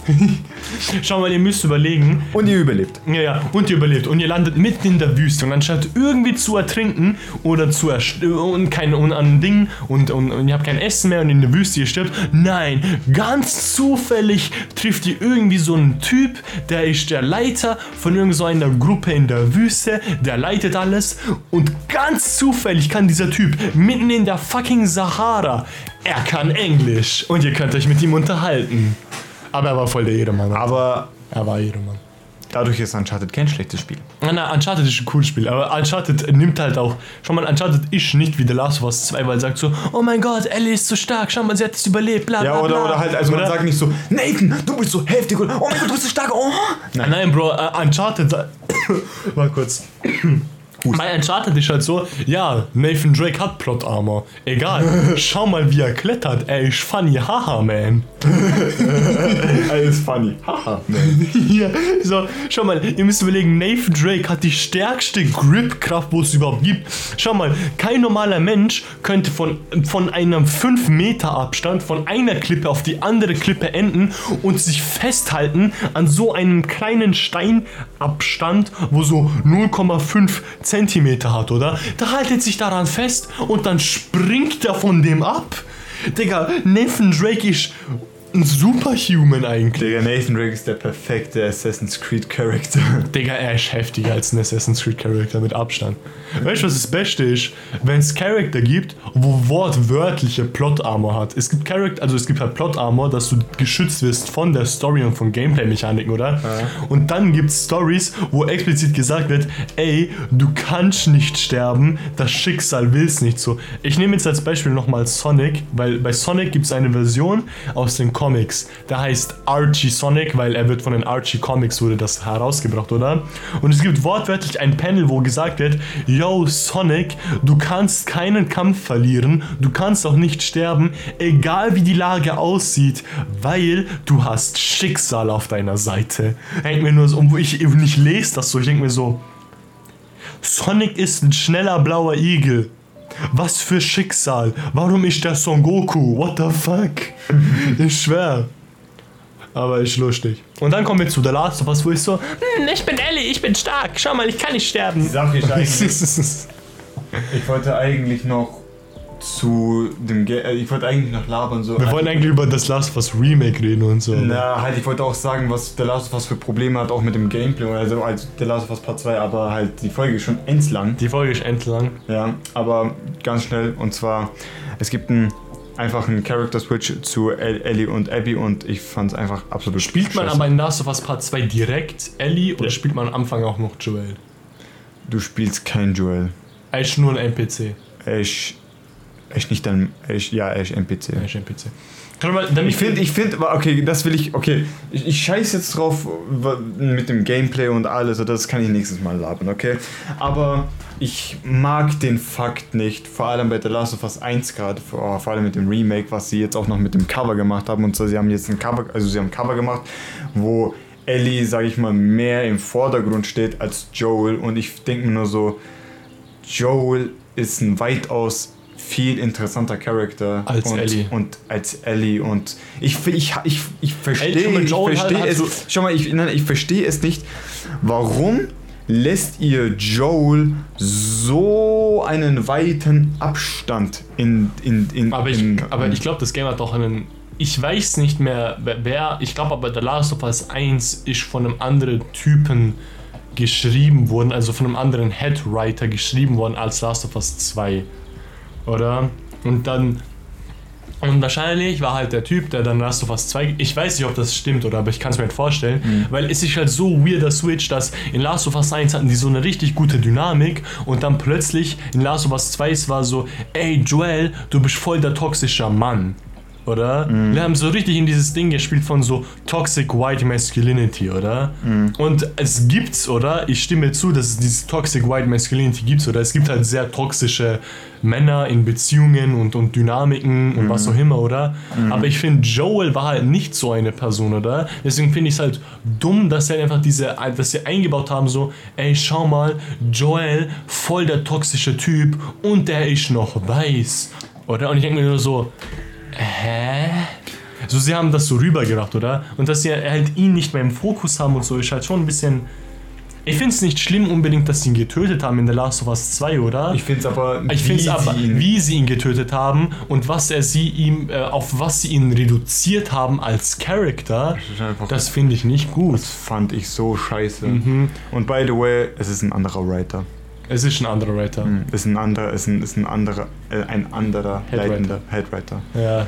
Schau mal, ihr müsst überlegen. und ihr überlebt. Ja, ja, und ihr überlebt. Und ihr landet mitten in der Wüste. Und anstatt irgendwie zu ertrinken oder zu und kein und an Ding und, und, und ihr habt kein Essen mehr und in der Wüste ihr stirbt. Nein, ganz zufällig trifft ihr irgendwie so einen Typ, der ist der Leiter von irgend so einer Gruppe in der Wüste, der leitet alles. Und ganz zufällig kann dieser Typ mitten in der fucking Sahara, er kann Englisch. Und ihr könnt euch mit ihm unterhalten. Aber er war voll der Ehrenmann. Aber Er war Ehrenmann. dadurch ist Uncharted kein schlechtes Spiel. Na, na, Uncharted ist ein cooles Spiel, aber Uncharted nimmt halt auch. Schau mal, Uncharted ist nicht wie The Last of Us 2, weil sagt so: Oh mein Gott, Ellie ist so stark, schau mal, sie hat es überlebt, bla bla. Ja, oder, bla. oder halt, also man Oder? sagt nicht so, Nathan, du bist so heftig oder oh mein Gott, du bist so stark, oh. Nein, nein Bro, uh, Uncharted. Mal kurz. Bei Uncharted ist halt so, ja, Nathan Drake hat Plot Armor. Egal, schau mal, wie er klettert. Ey, ist funny, haha, man. Alles funny. Haha. Hier, so, schau mal, ihr müsst überlegen, Nathan Drake hat die stärkste Gripkraft, wo es überhaupt gibt. Schau mal, kein normaler Mensch könnte von, von einem 5 Meter Abstand von einer Klippe auf die andere Klippe enden und sich festhalten an so einem kleinen Steinabstand, wo so 0,5 Zentimeter hat, oder? Da haltet sich daran fest und dann springt er von dem ab. Digga, Nathan Drake ist ein Superhuman eigentlich. Digga, Nathan Drake ist der perfekte Assassin's Creed Charakter. Digga, er ist heftiger als ein Assassin's Creed Charakter mit Abstand. Weißt du, was das Beste ist? Wenn es Charakter gibt, wo wortwörtliche Plot Armor hat. Es gibt Charakter, also es gibt halt Plot Armor, dass du geschützt wirst von der Story und von Gameplay-Mechaniken, oder? Und dann gibt es Stories, wo explizit gesagt wird, ey, du kannst nicht sterben, das Schicksal will's nicht so. Ich nehme jetzt als Beispiel nochmal Sonic, weil bei Sonic gibt es eine Version aus den Comics, der heißt Archie Sonic, weil er wird von den Archie Comics wurde das herausgebracht, oder? Und es gibt wortwörtlich ein Panel, wo gesagt wird, yo Sonic, du kannst keinen Kampf verlieren, du kannst auch nicht sterben, egal wie die Lage aussieht, weil du hast Schicksal auf deiner Seite. Denkt mir nur so, wo ich eben nicht lese das so, ich denke mir so, Sonic ist ein schneller blauer Igel. Was für Schicksal. Warum ist der Son Goku? What the fuck? ist schwer. Aber ist lustig. Und dann kommen wir zu The Last of Us, wo ich so, hm, ich bin Ellie, ich bin stark. Schau mal, ich kann nicht sterben. Sache ist eigentlich, ich wollte eigentlich noch zu dem, Ge äh, ich wollte eigentlich noch labern so. wir wollen eigentlich über das Last of Us Remake reden und so. Na, halt, ich wollte auch sagen, was The Last of Us für Probleme hat, auch mit dem Gameplay, also als The Last of Us Part 2, aber halt die Folge ist schon endlang. Die Folge ist endlang. Ja, aber ganz schnell, und zwar, es gibt ein einfach ein Character Switch zu El- Ellie und Abby und ich fand es einfach absolut Spielt man scheiße. aber in Last of Us Part 2 direkt Ellie oder spielt man am Anfang auch noch Joel? Du spielst kein Joel. Er ist nur ein NPC. Er ist, er ist nicht dein. Er ist, ja, er ist NPC. Er ist NPC. Man, Ich finde, ich finde, okay, das will ich, okay, ich, ich scheiß jetzt drauf mit dem Gameplay und alles, das kann ich nächstes Mal labern, okay? Aber ich mag den Fakt nicht, vor allem bei The Last of Us 1 gerade, vor, vor allem mit dem Remake, was sie jetzt auch noch mit dem Cover gemacht haben und so, sie haben jetzt ein Cover, also sie haben ein Cover gemacht, wo Ellie, sage ich mal, mehr im Vordergrund steht als Joel und ich denke mir nur so, Joel ist ein weitaus viel interessanter Charakter Als und, Ellie. und als Ellie und ich ich ich, ich verstehe hat- hat es so- schau mal ich nein, ich verstehe es nicht warum lässt ihr Joel so einen weiten Abstand in in in Aber ich, in, aber ich glaube, das Game hat doch einen. Ich weiß nicht mehr, wer- wer. Ich glaube aber, The Last of Us 1 ist von einem anderen Typen geschrieben worden, also von einem anderen Headwriter geschrieben worden als Last of Us 2. Oder? Und dann. Und wahrscheinlich war halt der Typ, der dann Last of Us 2. Ich weiß nicht, ob das stimmt oder, aber ich kann es mir halt vorstellen. Weil es ist halt so weirder Switch, dass in Last of Us 1 hatten die so eine richtig gute Dynamik und dann plötzlich in Last of Us 2 es war so, ey Joel, du bist voll der toxische Mann. Oder? Wir haben so richtig in dieses Ding gespielt von so Toxic White Masculinity, oder? Und es gibt's, oder? Ich stimme zu, dass es dieses Toxic White Masculinity gibt, oder? Es gibt halt sehr toxische Männer in Beziehungen und, und Dynamiken und was auch immer, oder? Aber ich finde, Joel war halt nicht so eine Person, oder? Deswegen finde ich es halt dumm, dass sie halt einfach diese, dass sie eingebaut haben, so, ey, schau mal, Joel, voll der toxische Typ und der ist noch weiß, oder? Und ich denke mir nur so, hä? So, sie haben das so rübergebracht, oder? Und dass sie halt ihn nicht mehr im Fokus haben und so, ist halt schon ein bisschen. Ich finde es nicht schlimm unbedingt, dass sie ihn getötet haben in The Last of Us 2, oder? ich finde es aber Ich finde es wie aber, sie ihn- wie sie ihn getötet haben und was er sie ihm, äh, auf was sie ihn reduziert haben als Charakter, einfach- das finde ich nicht gut. das fand ich so scheiße Mhm. und by the way es ist ein anderer Writer Es ist ein anderer Writer. ist ein anderer ist ein, ist ein anderer äh, ein anderer Headwriter. leitender Headwriter Ja.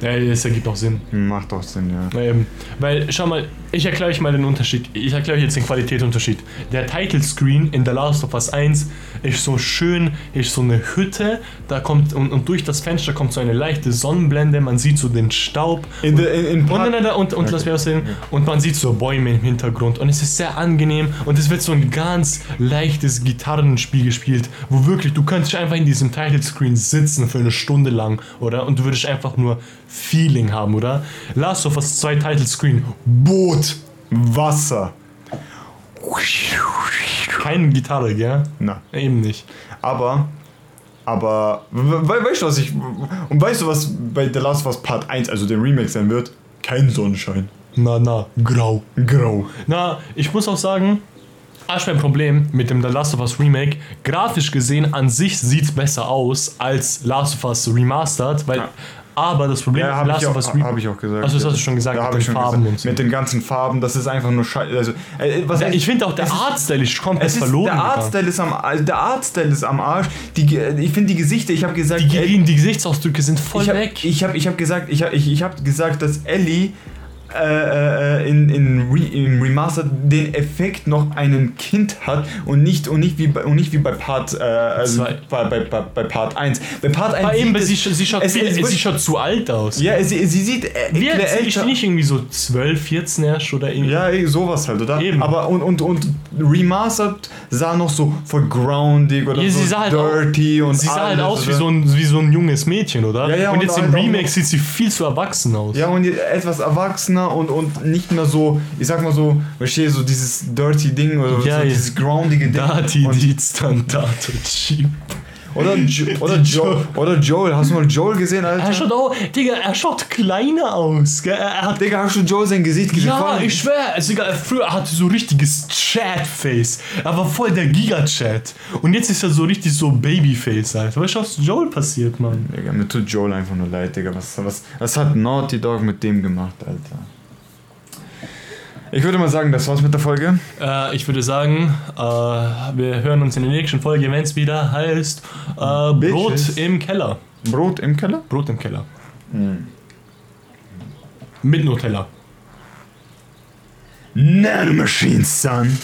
Ja, das ergibt auch Sinn. macht doch Sinn ja Ähm, weil, schau mal, ich erkläre euch mal den Unterschied. Ich erkläre euch jetzt den Qualitätsunterschied. Der Title Screen in The Last of Us 1 ist so schön, ist so eine Hütte, da kommt und, und durch das Fenster kommt so eine leichte Sonnenblende, man sieht so den Staub. in, der in, in Und, Part- und, und, und, mich aussehen. Und man sieht so Bäume im Hintergrund. Und es ist sehr angenehm. Und es wird so ein ganz leichtes Gitarrenspiel gespielt, wo wirklich, du könntest einfach in diesem Title Screen sitzen für eine Stunde lang, oder? Und du würdest einfach nur Feeling haben, oder? Last of Us 2 Title Screen. Boot. Wasser Keine Gitarre, gell? na Eben nicht. Aber, aber, we we weißt du, was ich, und weißt du, was bei The Last of Us Part 1, also dem Remake sein wird? Kein Sonnenschein. Na, na, grau. Grau. Na, ich muss auch sagen, Arsch mein Problem mit dem The Last of Us Remake. Grafisch gesehen an sich sieht es besser aus als Last of Us Remastered, weil. Ja. Aber das Problem Ja, habe Last ich, of auch- Us Re- hab ich auch gesagt. Also, das hast du schon gesagt, Ja, mit hab den ich schon Farben gesagt. so. Mit den ganzen Farben, das ist einfach nur scheiße. Also, äh, was Ja, ich finde auch der ist- Artstyle ist komplett ist, verloren. der. Artstyle ist am also der Artstyle ist am Arsch. Die, ich finde die Gesichter, ich habe gesagt, die, Ellie- die, Gesichtsausdrücke sind voll ich habe weg. ich hab, ich hab gesagt, ich habe ich, ich hab gesagt, dass Ellie äh, äh, in, in, Re, in Remastered den Effekt noch einen Kind hat und nicht und nicht wie bei, und nicht wie bei Part äh, also bei, bei, bei, bei Part 1. Bei Part 1 Bei sieht es- sie, sie, schaut es- es sie schaut zu alt aus. ja, sie, sie sieht äh, Wie älter. ist die nicht irgendwie so 12, 14 erst oder irgendwie? Ja, sowas halt, oder? Eben. Aber und, und, und Remastered sah noch so voll groundig oder Ja, so sie sah halt dirty und Sie sah halt alles, aus wie so, ein, wie so ein junges Mädchen, oder? Ja, ja, und und jetzt im halt auch Remake sieht sie viel zu erwachsen aus. Ja, und etwas erwachsener und, und nicht mehr so, ich sag mal so, verstehe so dieses dirty Ding oder Ja, so, ja. dieses groundige Ding. Dati, und, die Standard cheap. Oder, jo oder, jo oder Joel, hast du mal Joel gesehen, Alter? Er schaut auch, Digga, er schaut kleiner aus. Gell? Er, er hat Digga, hast du Joel sein Gesicht gesehen? Ja, ich schwör, also, Digga, früher hatte so richtiges Chat-Face. Er war voll der Giga-Chat. Und jetzt ist er so richtig so Babyface, Alter. Weißt du, was Joel passiert, Mann? Digga, mir tut Joel einfach nur leid, Digga. Was, was, was hat Naughty Dog mit dem gemacht, Alter? Ich würde mal sagen, das war's mit der Folge. Äh, ich würde sagen, äh, wir hören uns in der nächsten Folge, wenn es wieder heißt äh, Brot im Keller. Brot im Keller? Brot im Keller. Mit Nutella. Nanomachine, son.